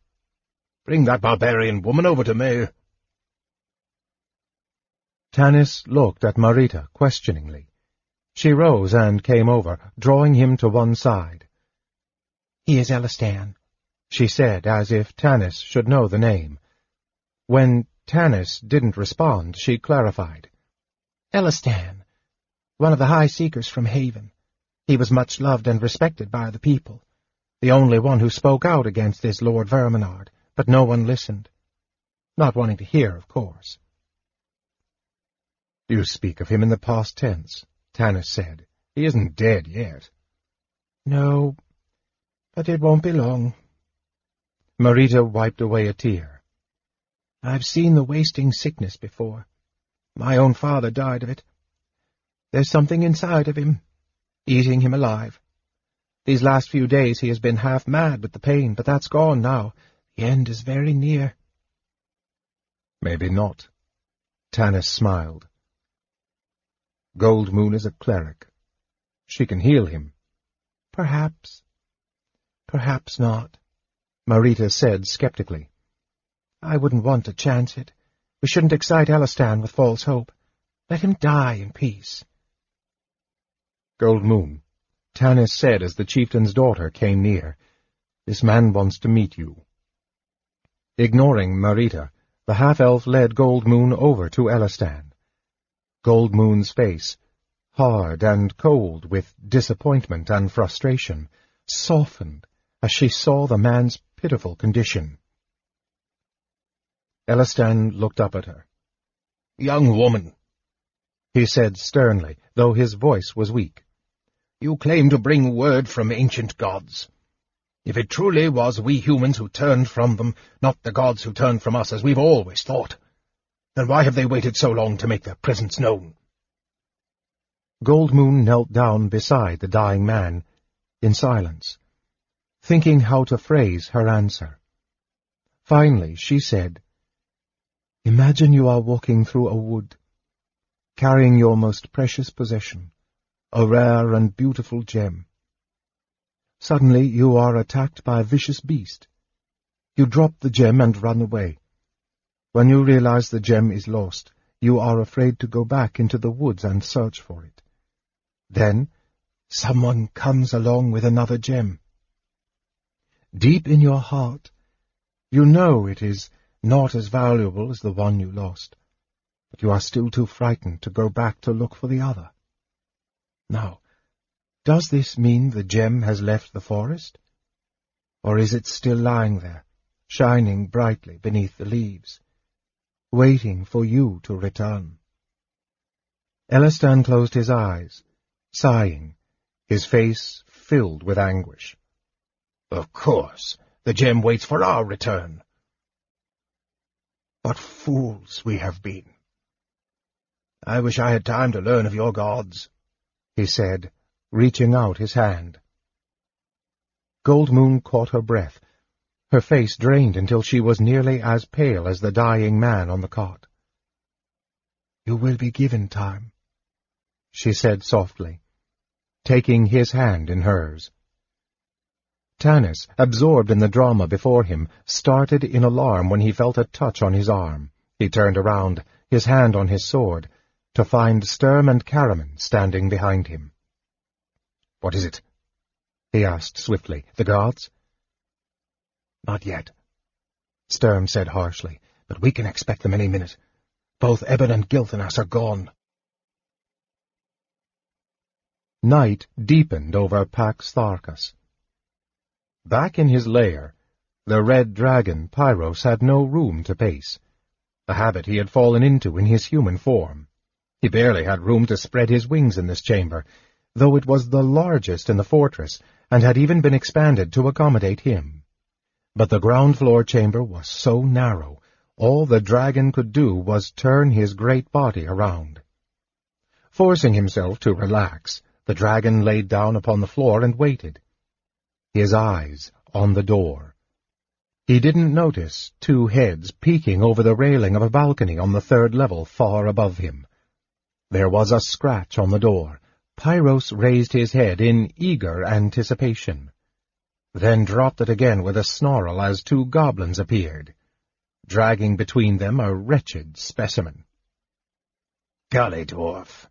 Bring that barbarian woman over to me. Tanis looked at Marita questioningly. She rose and came over, drawing him to one side. He is Elistan, she said, as if Tanis should know the name. When Tanis didn't respond, she clarified. Elistan, one of the High Seekers from Haven. He was much loved and respected by the people, the only one who spoke out against this Lord Verminard, but no one listened. Not wanting to hear, of course. You speak of him in the past tense, Tanis said. He isn't dead yet. No, but it won't be long. Marita wiped away a tear. I've seen the wasting sickness before. My own father died of it. There's something inside of him, eating him alive. These last few days he has been half mad with the pain, but that's gone now. The end is very near. Maybe not. Tanis smiled. Goldmoon is a cleric. She can heal him. Perhaps. Perhaps not, Maritta said skeptically. I wouldn't want to chance it. We shouldn't excite Elistan with false hope. Let him die in peace. Goldmoon, Tanis said as the chieftain's daughter came near, this man wants to meet you. Ignoring Maritta, the half-elf led Goldmoon over to Elistan. Goldmoon's face, hard and cold with disappointment and frustration, softened as she saw the man's pitiful condition. Elistan looked up at her. Young woman, he said sternly, though his voice was weak. You claim to bring word from ancient gods. If it truly was we humans who turned from them, not the gods who turned from us as we've always thought, then why have they waited so long to make their presence known? Goldmoon knelt down beside the dying man, in silence, thinking how to phrase her answer. Finally, she said, Imagine you are walking through a wood, carrying your most precious possession, a rare and beautiful gem. Suddenly you are attacked by a vicious beast. You drop the gem and run away. When you realize the gem is lost, you are afraid to go back into the woods and search for it. Then, someone comes along with another gem. Deep in your heart, you know it is not as valuable as the one you lost, but you are still too frightened to go back to look for the other. Now, does this mean the gem has left the forest? Or is it still lying there, shining brightly beneath the leaves, waiting for you to return? Elistan closed his eyes, sighing, his face filled with anguish. Of course, the gem waits for our return. What fools we have been. I wish I had time to learn of your gods he said, reaching out his hand. Goldmoon caught her breath. Her face drained until she was nearly as pale as the dying man on the cot. You will be given time, she said softly, taking his hand in hers. Tanis, absorbed in the drama before him, started in alarm when he felt a touch on his arm. He turned around, his hand on his sword, to find Sturm and Caramon standing behind him. What is it? he asked swiftly. The guards? Not yet, Sturm said harshly, but we can expect them any minute. Both Eben and Gilthanas are gone. Night deepened over Pax Tharkas. Back in his lair, the red dragon Pyros had no room to pace, a habit he had fallen into in his human form. He barely had room to spread his wings in this chamber, though it was the largest in the fortress, and had even been expanded to accommodate him. But the ground-floor chamber was so narrow, all the dragon could do was turn his great body around. Forcing himself to relax, the dragon laid down upon the floor and waited, his eyes on the door. He didn't notice two heads peeking over the railing of a balcony on the third level far above him. There was a scratch on the door. Pyros raised his head in eager anticipation, then dropped it again with a snarl as two goblins appeared, dragging between them a wretched specimen. Gully dwarf,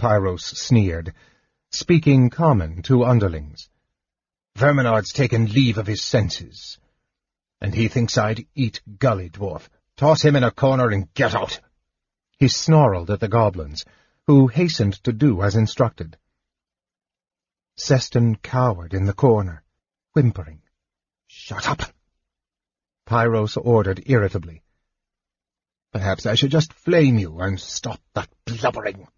Pyros sneered, speaking common to underlings. Verminard's taken leave of his senses, and he thinks I'd eat Gully Dwarf. Toss him in a corner and get out. He snarled at the goblins, who hastened to do as instructed. Sestun cowered in the corner, whimpering. Shut up! Pyros ordered irritably. Perhaps I should just flame you and stop that blubbering.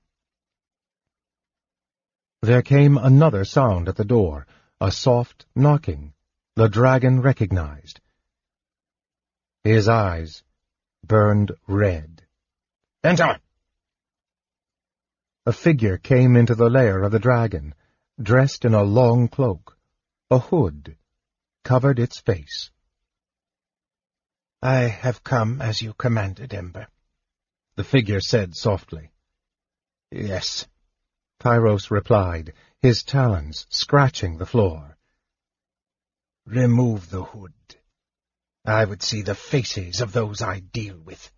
There came another sound at the door, a soft knocking. The dragon recognized. His eyes burned red. Enter! A figure came into the lair of the dragon, dressed in a long cloak. A hood covered its face. I have come as you commanded, Ember, the figure said softly. Yes, Pyros replied, his talons scratching the floor. Remove the hood. I would see the faces of those I deal with.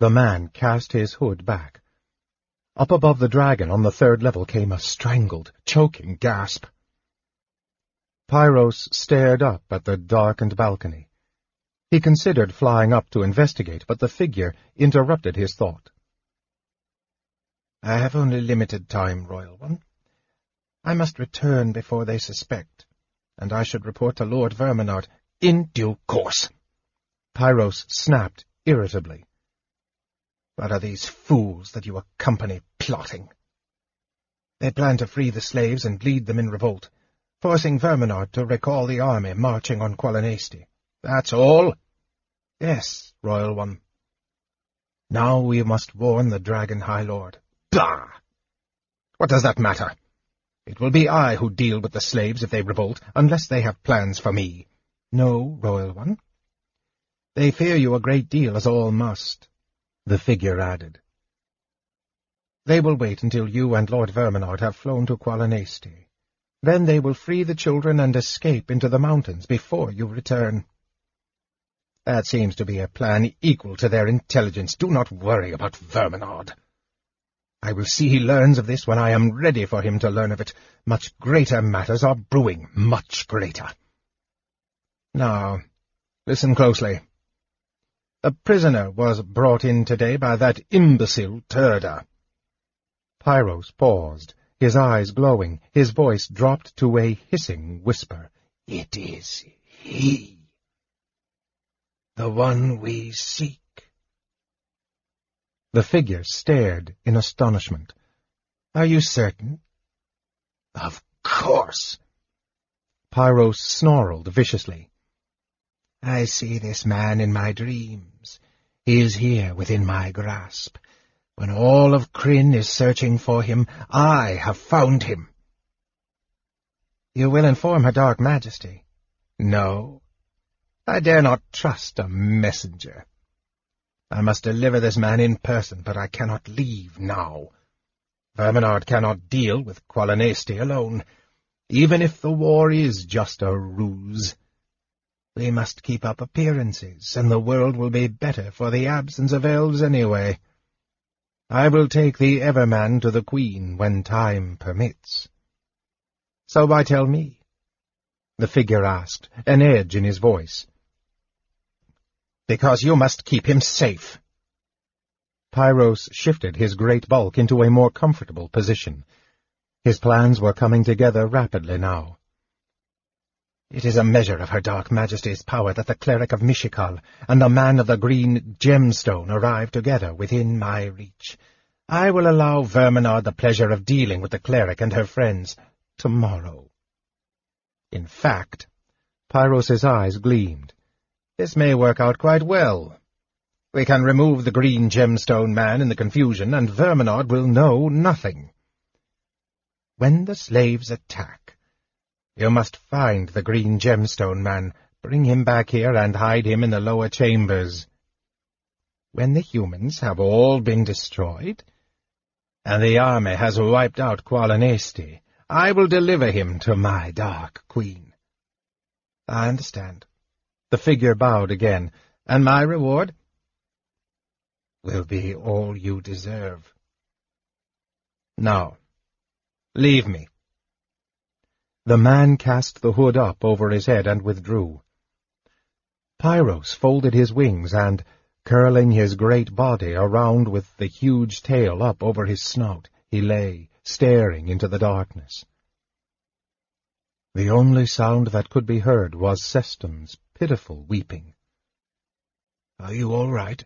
The man cast his hood back. Up above the dragon on the third level came a strangled, choking gasp. Pyros stared up at the darkened balcony. He considered flying up to investigate, but the figure interrupted his thought. I have only limited time, Royal One. I must return before they suspect, and I should report to Lord Verminard in due course. Pyros snapped irritably. What are these fools that you accompany plotting? They plan to free the slaves and lead them in revolt, forcing Verminard to recall the army marching on Qualinesti. That's all? Yes, Royal One. Now we must warn the Dragon High Lord. Bah! What does that matter? It will be I who deal with the slaves if they revolt, unless they have plans for me. No, Royal One. They fear you a great deal, as all must, the figure added. They will wait until you and Lord Verminard have flown to Qualinesti. Then they will free the children and escape into the mountains before you return. That seems to be a plan equal to their intelligence. Do not worry about Verminard. I will see he learns of this when I am ready for him to learn of it. Much greater matters are brewing, much greater. Now, listen closely. A prisoner was brought in today by that imbecile Turda. Pyros paused, his eyes glowing, his voice dropped to a hissing whisper. It is he. The one we seek. The figure stared in astonishment. Are you certain? Of course. Pyros snarled viciously. I see this man in my dreams. He is here within my grasp. When all of Krynn is searching for him, I have found him. You will inform her dark majesty? No. I dare not trust a messenger. I must deliver this man in person, but I cannot leave now. Verminard cannot deal with Qualinesti alone, even if the war is just a ruse. We must keep up appearances, and the world will be better for the absence of elves anyway. I will take the Everman to the Queen when time permits. So why tell me? The figure asked, an edge in his voice because you must keep him safe. Pyros shifted his great bulk into a more comfortable position. His plans were coming together rapidly now. It is a measure of her dark majesty's power that the cleric of Mishakal and the man of the green gemstone arrive together within my reach. I will allow Verminard the pleasure of dealing with the cleric and her friends tomorrow. In fact, Pyros's eyes gleamed. This may work out quite well. We can remove the green gemstone man in the confusion, and Verminard will know nothing. When the slaves attack, you must find the green gemstone man, bring him back here, and hide him in the lower chambers. When the humans have all been destroyed, and the army has wiped out Qualinesti, I will deliver him to my Dark Queen. I understand. The figure bowed again. And my reward? Will be all you deserve. Now, leave me. The man cast the hood up over his head and withdrew. Pyros folded his wings and, curling his great body around with the huge tail up over his snout, he lay, staring into the darkness. The only sound that could be heard was Sestun's pitiful weeping. Are you all right?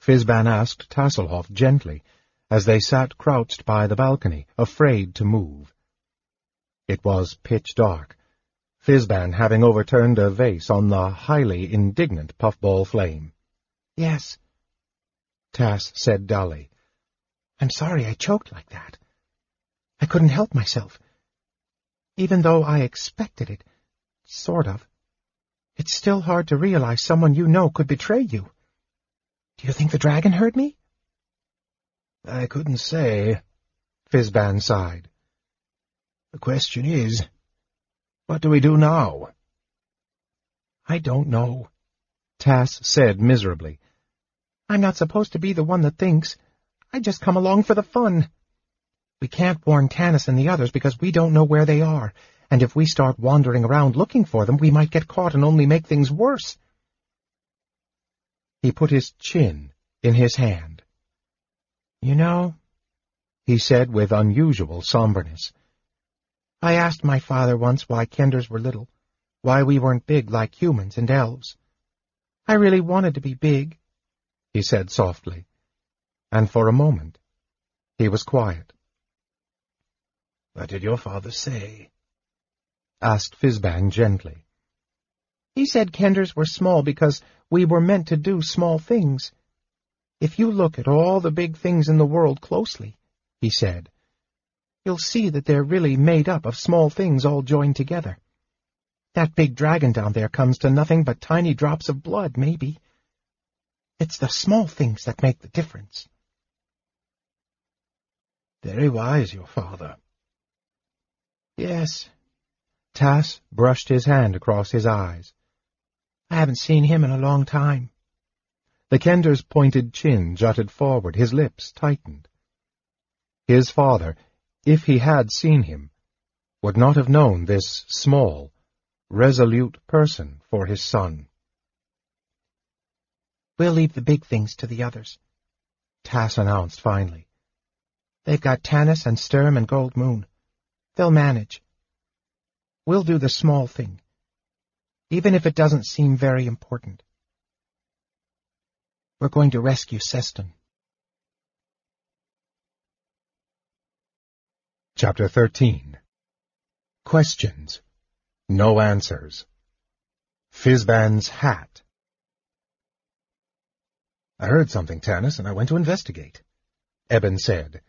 Fizban asked Tasslehoff gently, as they sat crouched by the balcony, afraid to move. It was pitch dark, Fizban having overturned a vase on the highly indignant puffball flame. Yes, Tass said dully. I'm sorry I choked like that. I couldn't help myself. Even though I expected it, sort of. It's still hard to realize someone you know could betray you. Do you think the dragon heard me? I couldn't say, Fizban sighed. The question is, what do we do now? I don't know, Tass said miserably. I'm not supposed to be the one that thinks. I just come along for the fun. We can't warn Tanis and the others because we don't know where they are, and if we start wandering around looking for them, we might get caught and only make things worse. He put his chin in his hand. You know, he said with unusual somberness, I asked my father once why Kenders were little, why we weren't big like humans and elves. I really wanted to be big, he said softly, and for a moment he was quiet. What did your father say? Asked Fizban gently. He said Kenders were small because we were meant to do small things. If you look at all the big things in the world closely, he said, you'll see that they're really made up of small things all joined together. That big dragon down there comes to nothing but tiny drops of blood, maybe. It's the small things that make the difference. Very wise, your father. Yes. Tass brushed his hand across his eyes. I haven't seen him in a long time. The Kender's pointed chin jutted forward, his lips tightened. His father, if he had seen him, would not have known this small, resolute person for his son. We'll leave the big things to the others, Tass announced finally. They've got Tanis and Sturm and Goldmoon. They'll manage. We'll do the small thing, even if it doesn't seem very important. We're going to rescue Sestun. Chapter 13 Questions. No answers. Fizban's hat. I heard something, Tanis, and I went to investigate, Eben said,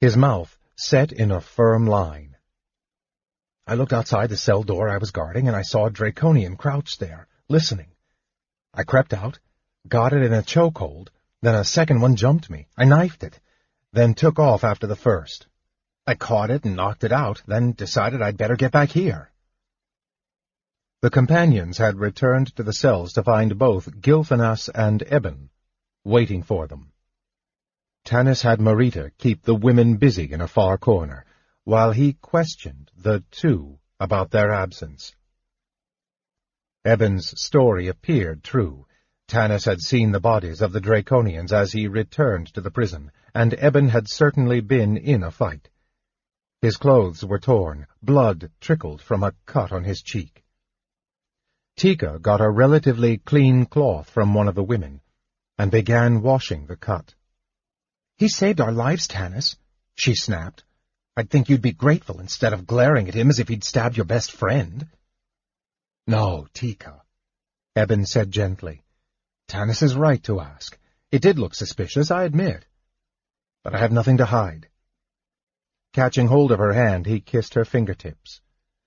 his mouth set in a firm line. I looked outside the cell door I was guarding, and I saw a Draconian crouched there, listening. I crept out, got it in a chokehold, then a second one jumped me. I knifed it, then took off after the first. I caught it and knocked it out, then decided I'd better get back here. The companions had returned to the cells to find both Gilthanas and Eben waiting for them. Tanis had Maritta keep the women busy in a far corner, while he questioned the two about their absence. Eben's story appeared true. Tanis had seen the bodies of the Draconians as he returned to the prison, and Eben had certainly been in a fight. His clothes were torn, blood trickled from a cut on his cheek. Tika got a relatively clean cloth from one of the women, and began washing the cut. He saved our lives, Tanis, she snapped. I'd think you'd be grateful instead of glaring at him as if he'd stabbed your best friend. No, Tika, Eben said gently. Tanis is right to ask. It did look suspicious, I admit. But I have nothing to hide. Catching hold of her hand, he kissed her fingertips.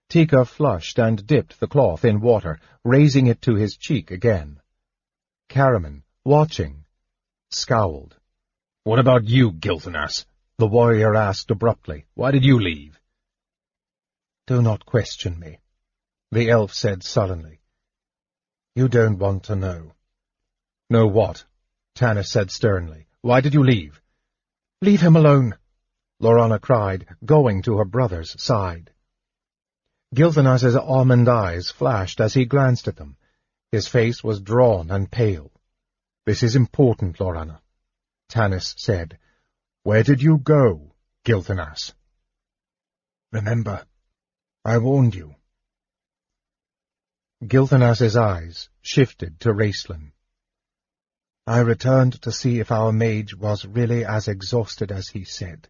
Tika flushed and dipped the cloth in water, raising it to his cheek again. Caramon, watching, scowled. What about you, Gilthanas? The warrior asked abruptly. Why did you leave? Do not question me, the elf said sullenly. You don't want to know. Know what? Tanis said sternly. Why did you leave? Leave him alone, Laurana cried, going to her brother's side. Gilthanas's almond eyes flashed as he glanced at them. His face was drawn and pale. This is important, Laurana, Tanis said. Where did you go, Gilthanas? Remember, I warned you. Gilthanas's eyes shifted to Raistlin. I returned to see if our mage was really as exhausted as he said.